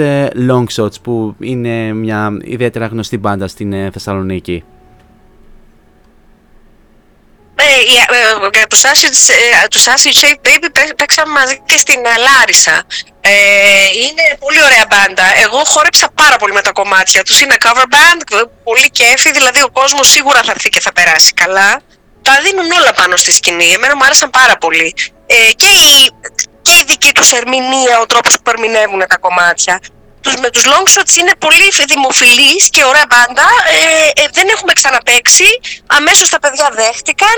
Long Shots που είναι μια ιδιαίτερα γνωστή μπάντα στην Θεσσαλονίκη. Ε, τους Acid, ε, τους Acid Shape Baby παίξαμε μαζί και στην ε, Λάρισα. Ε, είναι πολύ ωραία μπάντα. Εγώ χόρεψα πάρα πολύ με τα κομμάτια τους. Είναι cover band, πολύ κέφι, δηλαδή ο κόσμος σίγουρα θα έρθει και θα περάσει καλά. Τα δίνουν όλα πάνω στη σκηνή. Εμένα μου άρεσαν πάρα πολύ. Ε, και, η, και η δική τους ερμηνεία, ο τρόπος που ερμηνεύουν τα κομμάτια. Τους, με τους long shots είναι πολύ δημοφιλείς και ωραία μπάντα. Ε, ε, δεν έχουμε ξαναπαίξει. Αμέσως τα παιδιά δέχτηκαν.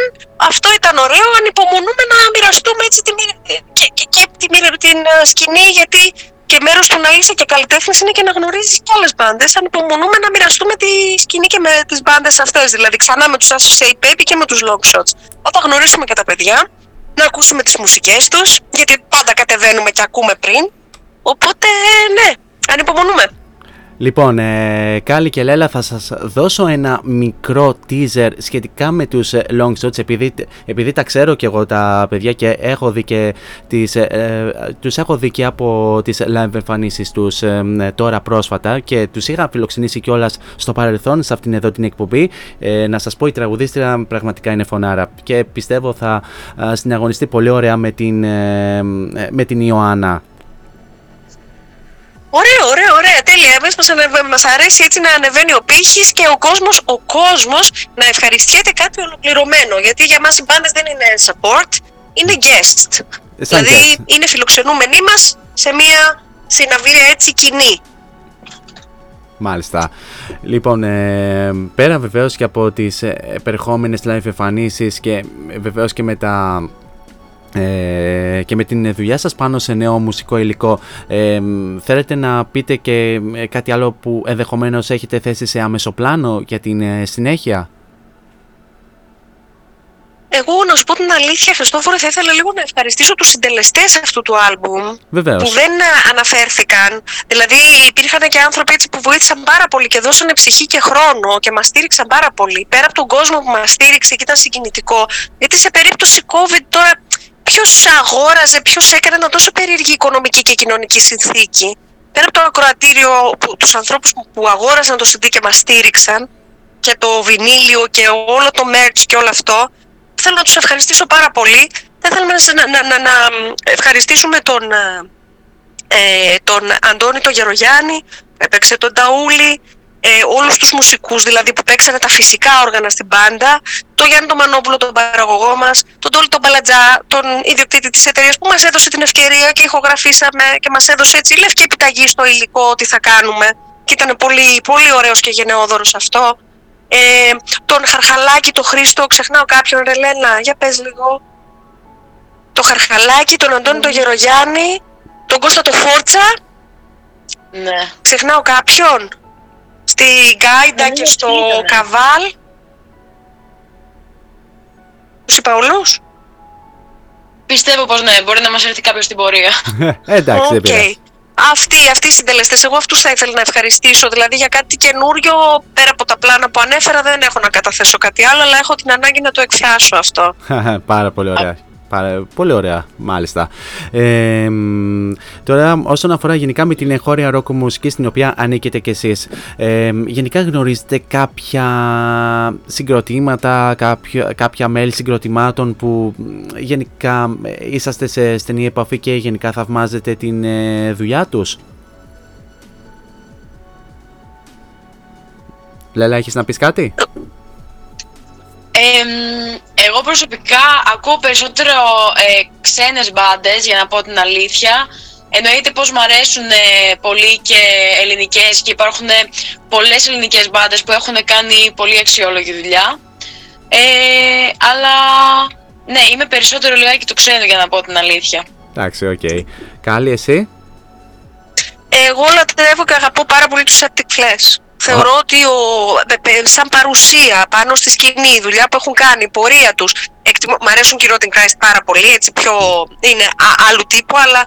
Αυτό ήταν ωραίο. Ανυπομονούμε να μοιραστούμε έτσι τη, μοίρα- ε, και, και, και τη, μοίρα- την ε, σκηνή, γιατί και μέρος του να είσαι και καλλιτέχνης είναι και να γνωρίζεις και άλλες μπάντες. Ανυπομονούμε να μοιραστούμε τη σκηνή και με τις μπάντες αυτές. Δηλαδή, ξανά με τους Associate Baby και με τους Long Shots. Θα τα γνωρίσουμε και τα παιδιά, να ακούσουμε τις μουσικές τους, γιατί πάντα κατεβαίνουμε και ακούμε πριν. Οπότε, ναι, ανυπομονούμε. Λοιπόν, ε, Κάλλη και Λέλα, θα σας δώσω ένα μικρό teaser σχετικά με τους ε, long shots επειδή, επειδή τα ξέρω και εγώ τα παιδιά και έχω δει και τις, ε, ε, τους έχω δει και από τις live εμφανίσεις τους ε, ε, τώρα πρόσφατα και τους είχα φιλοξενήσει κιόλας στο παρελθόν σε αυτήν εδώ την εκπομπή. Ε, να σας πω η τραγουδίστρια πραγματικά είναι φωνάρα και πιστεύω θα ε, συναγωνιστεί πολύ ωραία με την, ε, ε, με την Ιωάννα. Ωραίο, ωραίο, ωραία, τέλεια. Εμείς μας, ανεβα- μας αρέσει έτσι να ανεβαίνει ο πύχης και ο κόσμος, ο κόσμος να ευχαριστιέται κάτι ολοκληρωμένο. Γιατί για μας οι μπάντες δεν είναι support, είναι guest. Σαν δηλαδή guest. είναι φιλοξενούμενοι μας σε μια συναυλία έτσι κοινή. Μάλιστα. Λοιπόν, ε, πέρα βεβαίως και από τις ε, επερχόμενες live εμφανίσεις και ε, βεβαίως και με τα ε, και με την δουλειά σας πάνω σε νέο μουσικό υλικό ε, θέλετε να πείτε και ε, κάτι άλλο που ενδεχομένως έχετε θέσει σε άμεσο πλάνο για την ε, συνέχεια; Εγώ να σου πω την αλήθεια, Χριστόφορο, θα ήθελα λίγο να ευχαριστήσω τους συντελεστές αυτού του άλμπουμ. Βεβαίως. που δεν ε, αναφέρθηκαν. Δηλαδή υπήρχαν και άνθρωποι έτσι που βοήθησαν πάρα πολύ και δώσανε ψυχή και χρόνο και μας στήριξαν πάρα πολύ. Πέρα από τον κόσμο που μας στήριξε και ήταν συγκινητικό. Γιατί σε περίπτωση COVID τώρα ποιος αγόραζε, ποιος έκανε ένα τόσο περίεργη οικονομική και κοινωνική συνθήκη. Πέρα από το ακροατήριο, που, τους ανθρώπους που, που αγόρασαν το CD και μας στήριξαν και το βινίλιο και όλο το merch και όλο αυτό, θέλω να τους ευχαριστήσω πάρα πολύ. Θα θέλαμε να, να, να, να ευχαριστήσουμε τον, ε, τον Αντώνη τον Γερογιάννη, που έπαιξε τον Ταούλη, ε, όλους τους μουσικούς δηλαδή που παίξανε τα φυσικά όργανα στην μπάντα, τον Γιάννη τον Μανόπουλο, τον παραγωγό μας, τον Τόλι τον Παλατζά, τον ιδιοκτήτη της εταιρείας που μας έδωσε την ευκαιρία και ηχογραφήσαμε και μας έδωσε έτσι λευκή επιταγή στο υλικό ότι θα κάνουμε και ήταν πολύ, πολύ ωραίος και γενναιόδωρος αυτό. Ε, τον Χαρχαλάκη, τον Χρήστο, ξεχνάω κάποιον, ρε Λένα, για πες λίγο. Το Χαρχαλάκη, τον Αντώνη τον Γερογιάννη, τον Κώστα το Φόρτσα, Ναι. ξεχνάω κάποιον. Στη Γκάιντα και στο Καβάλ. Τους είπα όλους. Πιστεύω πως ναι, μπορεί να μας έρθει κάποιος στην πορεία. Ε, εντάξει δεν Οκ. πειράζει Αυτοί, αυτοί οι συντελεστές, εγώ αυτούς θα ήθελα να ευχαριστήσω. Δηλαδή για κάτι καινούριο, πέρα από τα πλάνα που ανέφερα, δεν έχω να καταθέσω κάτι άλλο, αλλά έχω την ανάγκη να το εκφράσω αυτό. Πάρα πολύ ωραία. Πάρα, πολύ ωραία, μάλιστα. Ε, μ, τώρα, όσον αφορά γενικά με την εγχώρια ροκ μουσική στην οποία ανήκετε κι εσείς, ε, γενικά γνωρίζετε κάποια συγκροτήματα, κάποια, κάποια μέλη συγκροτημάτων που μ, γενικά ε, είσαστε σε στενή επαφή και γενικά θαυμάζετε την ε, δουλειά τους; Λέλα, έχεις να πεις κάτι; Εμ, εγώ προσωπικά ακούω περισσότερο ε, ξένες μπάντες, για να πω την αλήθεια. Εννοείται πως μου αρέσουν ε, πολύ και ελληνικές και υπάρχουν ε, πολλές ελληνικές μπάντες που έχουν κάνει πολύ αξιόλογη δουλειά. Ε, αλλά ναι, είμαι περισσότερο λιγάκι το ξένο για να πω την αλήθεια. Εντάξει, οκ. Κάλλη, εσύ; Εγώ λατρεύω και αγαπώ πάρα πολύ τους Septic Flesh. Θεωρώ ότι ο, ε, ε, σαν παρουσία πάνω στη σκηνή, η δουλειά που έχουν κάνει, η πορεία τους, εκτιμώ, μ' αρέσουν και οι Rotten Christ πάρα πολύ, έτσι πιο είναι α- άλλου τύπου, αλλά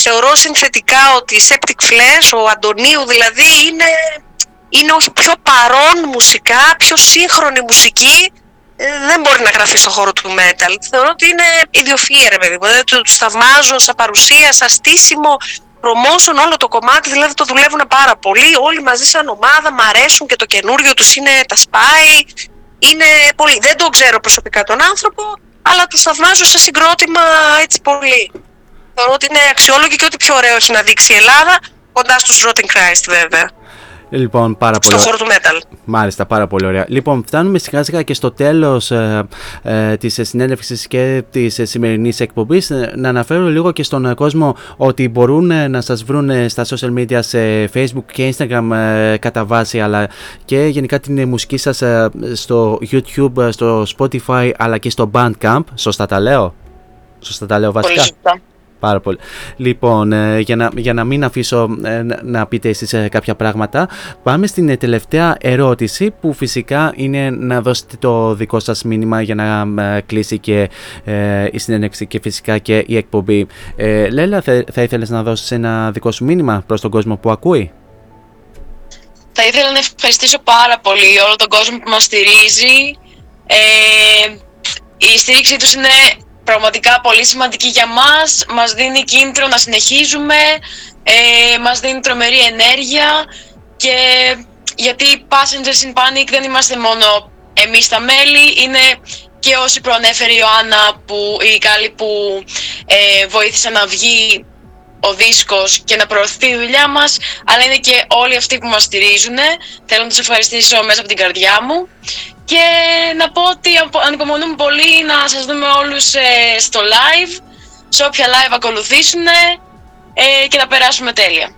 θεωρώ συνθετικά ότι η Septic Flesh, ο Αντωνίου δηλαδή, είναι, είναι όχι πιο παρόν μουσικά, πιο σύγχρονη μουσική, ε, δεν μπορεί να γραφεί στον χώρο του metal. Θεωρώ ότι είναι ιδιοφυΐα, ρε παιδί μου. Δηλαδή, τους θαυμάζω σαν παρουσία, σαν στήσιμο, promotion, όλο το κομμάτι, δηλαδή το δουλεύουν πάρα πολύ. Όλοι μαζί σαν ομάδα, μ' αρέσουν και το καινούριο τους είναι τα σπάει. Είναι πολύ. Δεν τον ξέρω προσωπικά τον άνθρωπο, αλλά τους θαυμάζω σαν συγκρότημα έτσι πολύ. Θεωρώ ότι είναι αξιόλογοι και ό,τι πιο ωραίο έχει να δείξει η Ελλάδα, κοντά στους Rotten Christ βέβαια. Λοιπόν, πάρα στο πολύ. χώρο του metal. Μάλιστα, πάρα πολύ ωραία. Λοιπόν, φτάνουμε σιγά σιγά και στο τέλος ε, ε, της συνέντευξης και της ε, σημερινής εκπομπής. Ε, Να αναφέρω λίγο και στον ε, κόσμο ότι μπορούν ε, να σας βρουν ε, στα social media σε facebook και instagram ε, κατά βάση, αλλά και γενικά την ε, μουσική σας ε, στο youtube, ε, στο spotify, αλλά και στο bandcamp. Σωστά τα λέω; Σωστά τα λέω βασικά; Πολύ σωστά. Πάρα πολύ. Λοιπόν, ε, για να, για να μην αφήσω ε, να, να πείτε εσείς ε, κάποια πράγματα, πάμε στην ε, τελευταία ερώτηση που φυσικά είναι να δώσετε το δικό σας μήνυμα για να ε, κλείσει και ε, η συνέντευξη και φυσικά και η εκπομπή. Ε, Λέλα, θα, θα ήθελες να δώσεις ένα δικό σου μήνυμα προς τον κόσμο που ακούει; Θα ήθελα να ευχαριστήσω πάρα πολύ όλο τον κόσμο που μας στηρίζει. Ε, η στήριξή τους είναι πραγματικά πολύ σημαντική για μας. Μας δίνει κίνητρο να συνεχίζουμε, ε, μας δίνει τρομερή ενέργεια και γιατί Passengers in Panic δεν είμαστε μόνο εμείς τα μέλη, είναι και όσοι προανέφερε η Ιωάννα, που, η Κάλλη που ε, βοήθησε να βγει ο δίσκος και να προωθεί η δουλειά μας, αλλά είναι και όλοι αυτοί που μας στηρίζουν. Θέλω να τους ευχαριστήσω μέσα από την καρδιά μου και να πω ότι απο- ανυπομονούμε πολύ να σας δούμε όλους ε, στο live, σε όποια live ακολουθήσουν ε, και να περάσουμε τέλεια.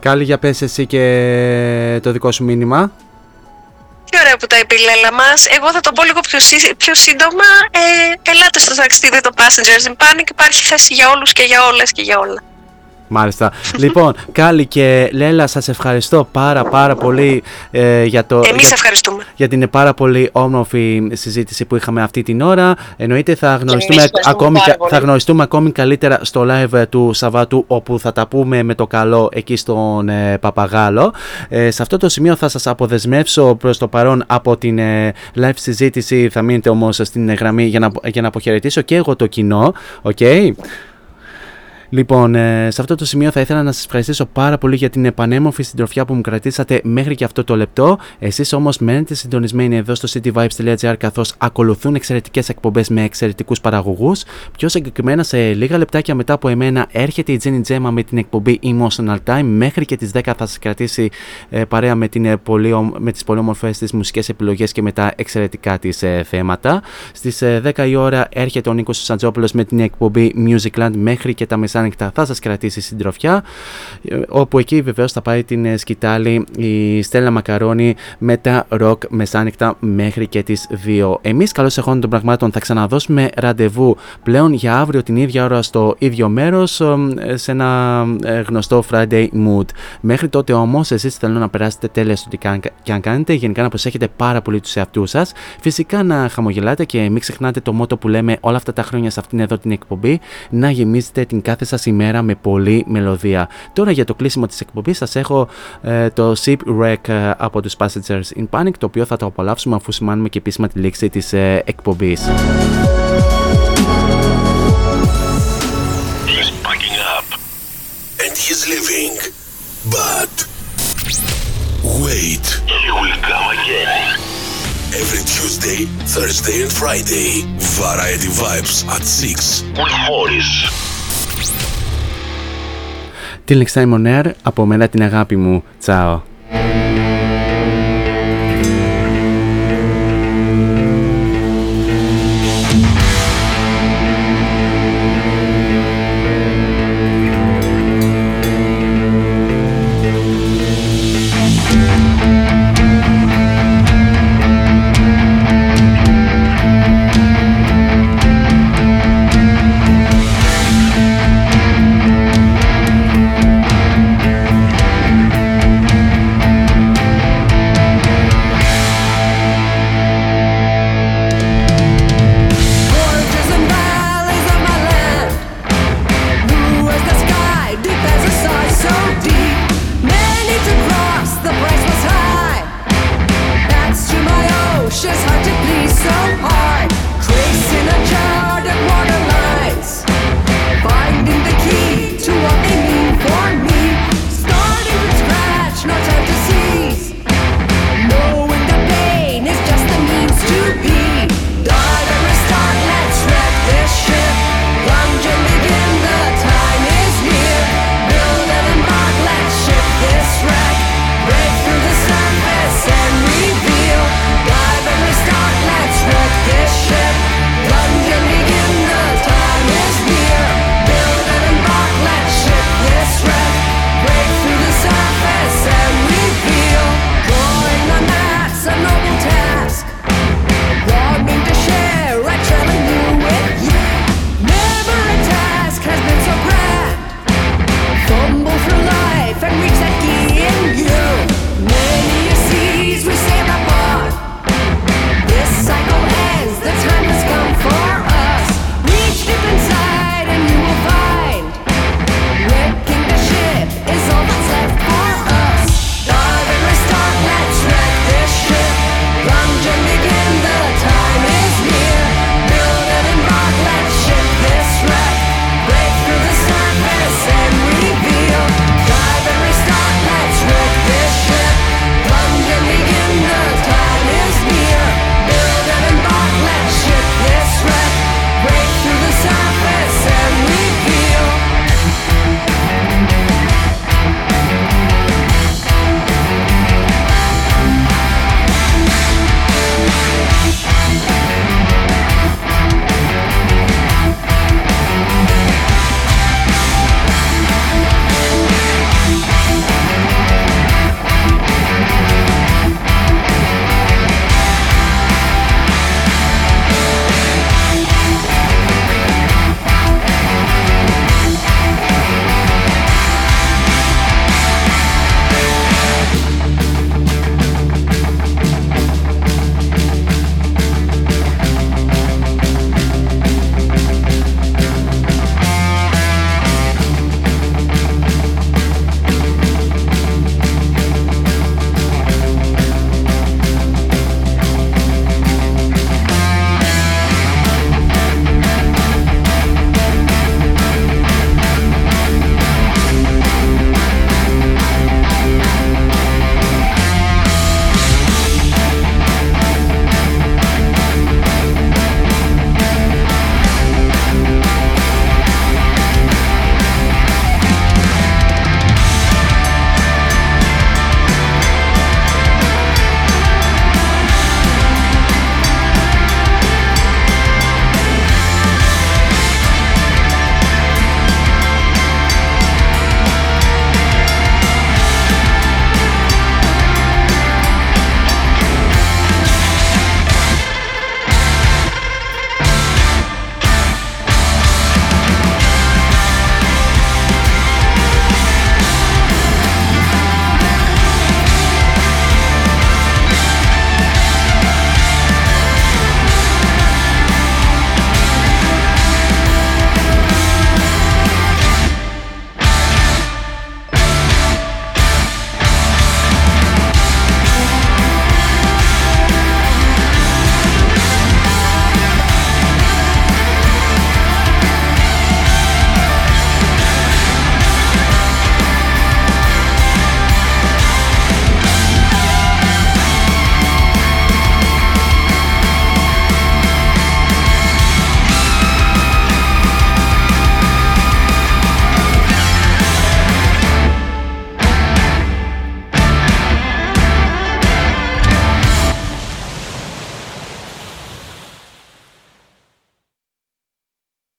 Κάλλη, για πες εσύ και το δικό σου μήνυμα. Τι ωραία που τα είπε η Λέλα μας. Εγώ θα το πω λίγο πιο, σύ- πιο σύντομα. Ε, ελάτε στο ταξίδι το Passengers in Panic. Υπάρχει θέση για όλους και για όλες και για όλα. Μάλιστα. λοιπόν, Κάλλη και Λέλα, σας ευχαριστώ πάρα πάρα πολύ ε, για το... Εμείς για- ευχαριστούμε. για την πάρα πολύ όμορφη συζήτηση που είχαμε αυτή την ώρα. Εννοείται θα γνωριστούμε, ευχαριστούμε ακόμη, πάρα κα- πολύ. θα γνωριστούμε ακόμη καλύτερα στο live ε, του Σαββάτου όπου θα τα πούμε με το καλό εκεί στον ε, Παπαγάλο. Ε, σε αυτό το σημείο θα σας αποδεσμεύσω προς το παρόν από την ε, live συζήτηση. Θα μείνετε όμως στην ε, γραμμή για να, για να αποχαιρετήσω και εγώ το κοινό. Okay? Λοιπόν, ε, σε αυτό το σημείο θα ήθελα να σας ευχαριστήσω πάρα πολύ για την επανέμορφη συντροφιά που μου κρατήσατε μέχρι και αυτό το λεπτό. Εσείς όμως μένετε συντονισμένοι εδώ στο cityvibes.gr καθώς ακολουθούν εξαιρετικές εκπομπές με εξαιρετικούς παραγωγούς. Πιο συγκεκριμένα, σε λίγα λεπτάκια μετά από εμένα έρχεται η Jenny Gemma με την εκπομπή Emotional Time. Μέχρι και τις 10 θα σας κρατήσει ε, παρέα με, την, ε, πολύ, ομ- με τις πολύ όμορφες τις μουσικές επιλογές και με τα εξαιρετικά της ε, θέματα. Στις ε, 10 η ώρα έρχεται ο Νίκος Σαντζόπουλος με την εκπομπή Musicland μέχρι και τα μεσάνυχτα θα σας κρατήσει συντροφιά ε, όπου εκεί βεβαίως θα πάει την ε, σκητάλη η Στέλλα Μακαρόνη με τα rock μεσάνυχτα μέχρι και τις 2. Εμείς καλώς εχόντων των πραγμάτων θα ξαναδώσουμε ραντεβού πλέον για αύριο την ίδια ώρα στο ίδιο μέρος ε, σε ένα ε, γνωστό Friday mood. Μέχρι τότε όμως εσείς θέλω να περάσετε τέλεια στο τι καν- και αν κάνετε, γενικά να προσέχετε πάρα πολύ τους εαυτούς σας, φυσικά να χαμογελάτε και μην ξεχνάτε το μότο που λέμε όλα αυτά τα χρόνια σε αυτήν εδώ την εκπομπή, να γεμίζετε την κάθε σας ημέρα με πολλή μελωδία. Τώρα για το κλείσιμο της εκπομπής σας έχω ε, το Ship Wreck ε, από τους Passengers in Panic, το οποίο θα το απολαύσουμε αφού σημάνουμε και επίσημα τη λήξη της ε, εκπομπής. He's packing up. And he's leaving. But wait. He will come again. Every Tuesday, Thursday and Friday. Variety Vibes at 6. With Morris. Till next time on air, από μένα την αγάπη μου. Τσάω.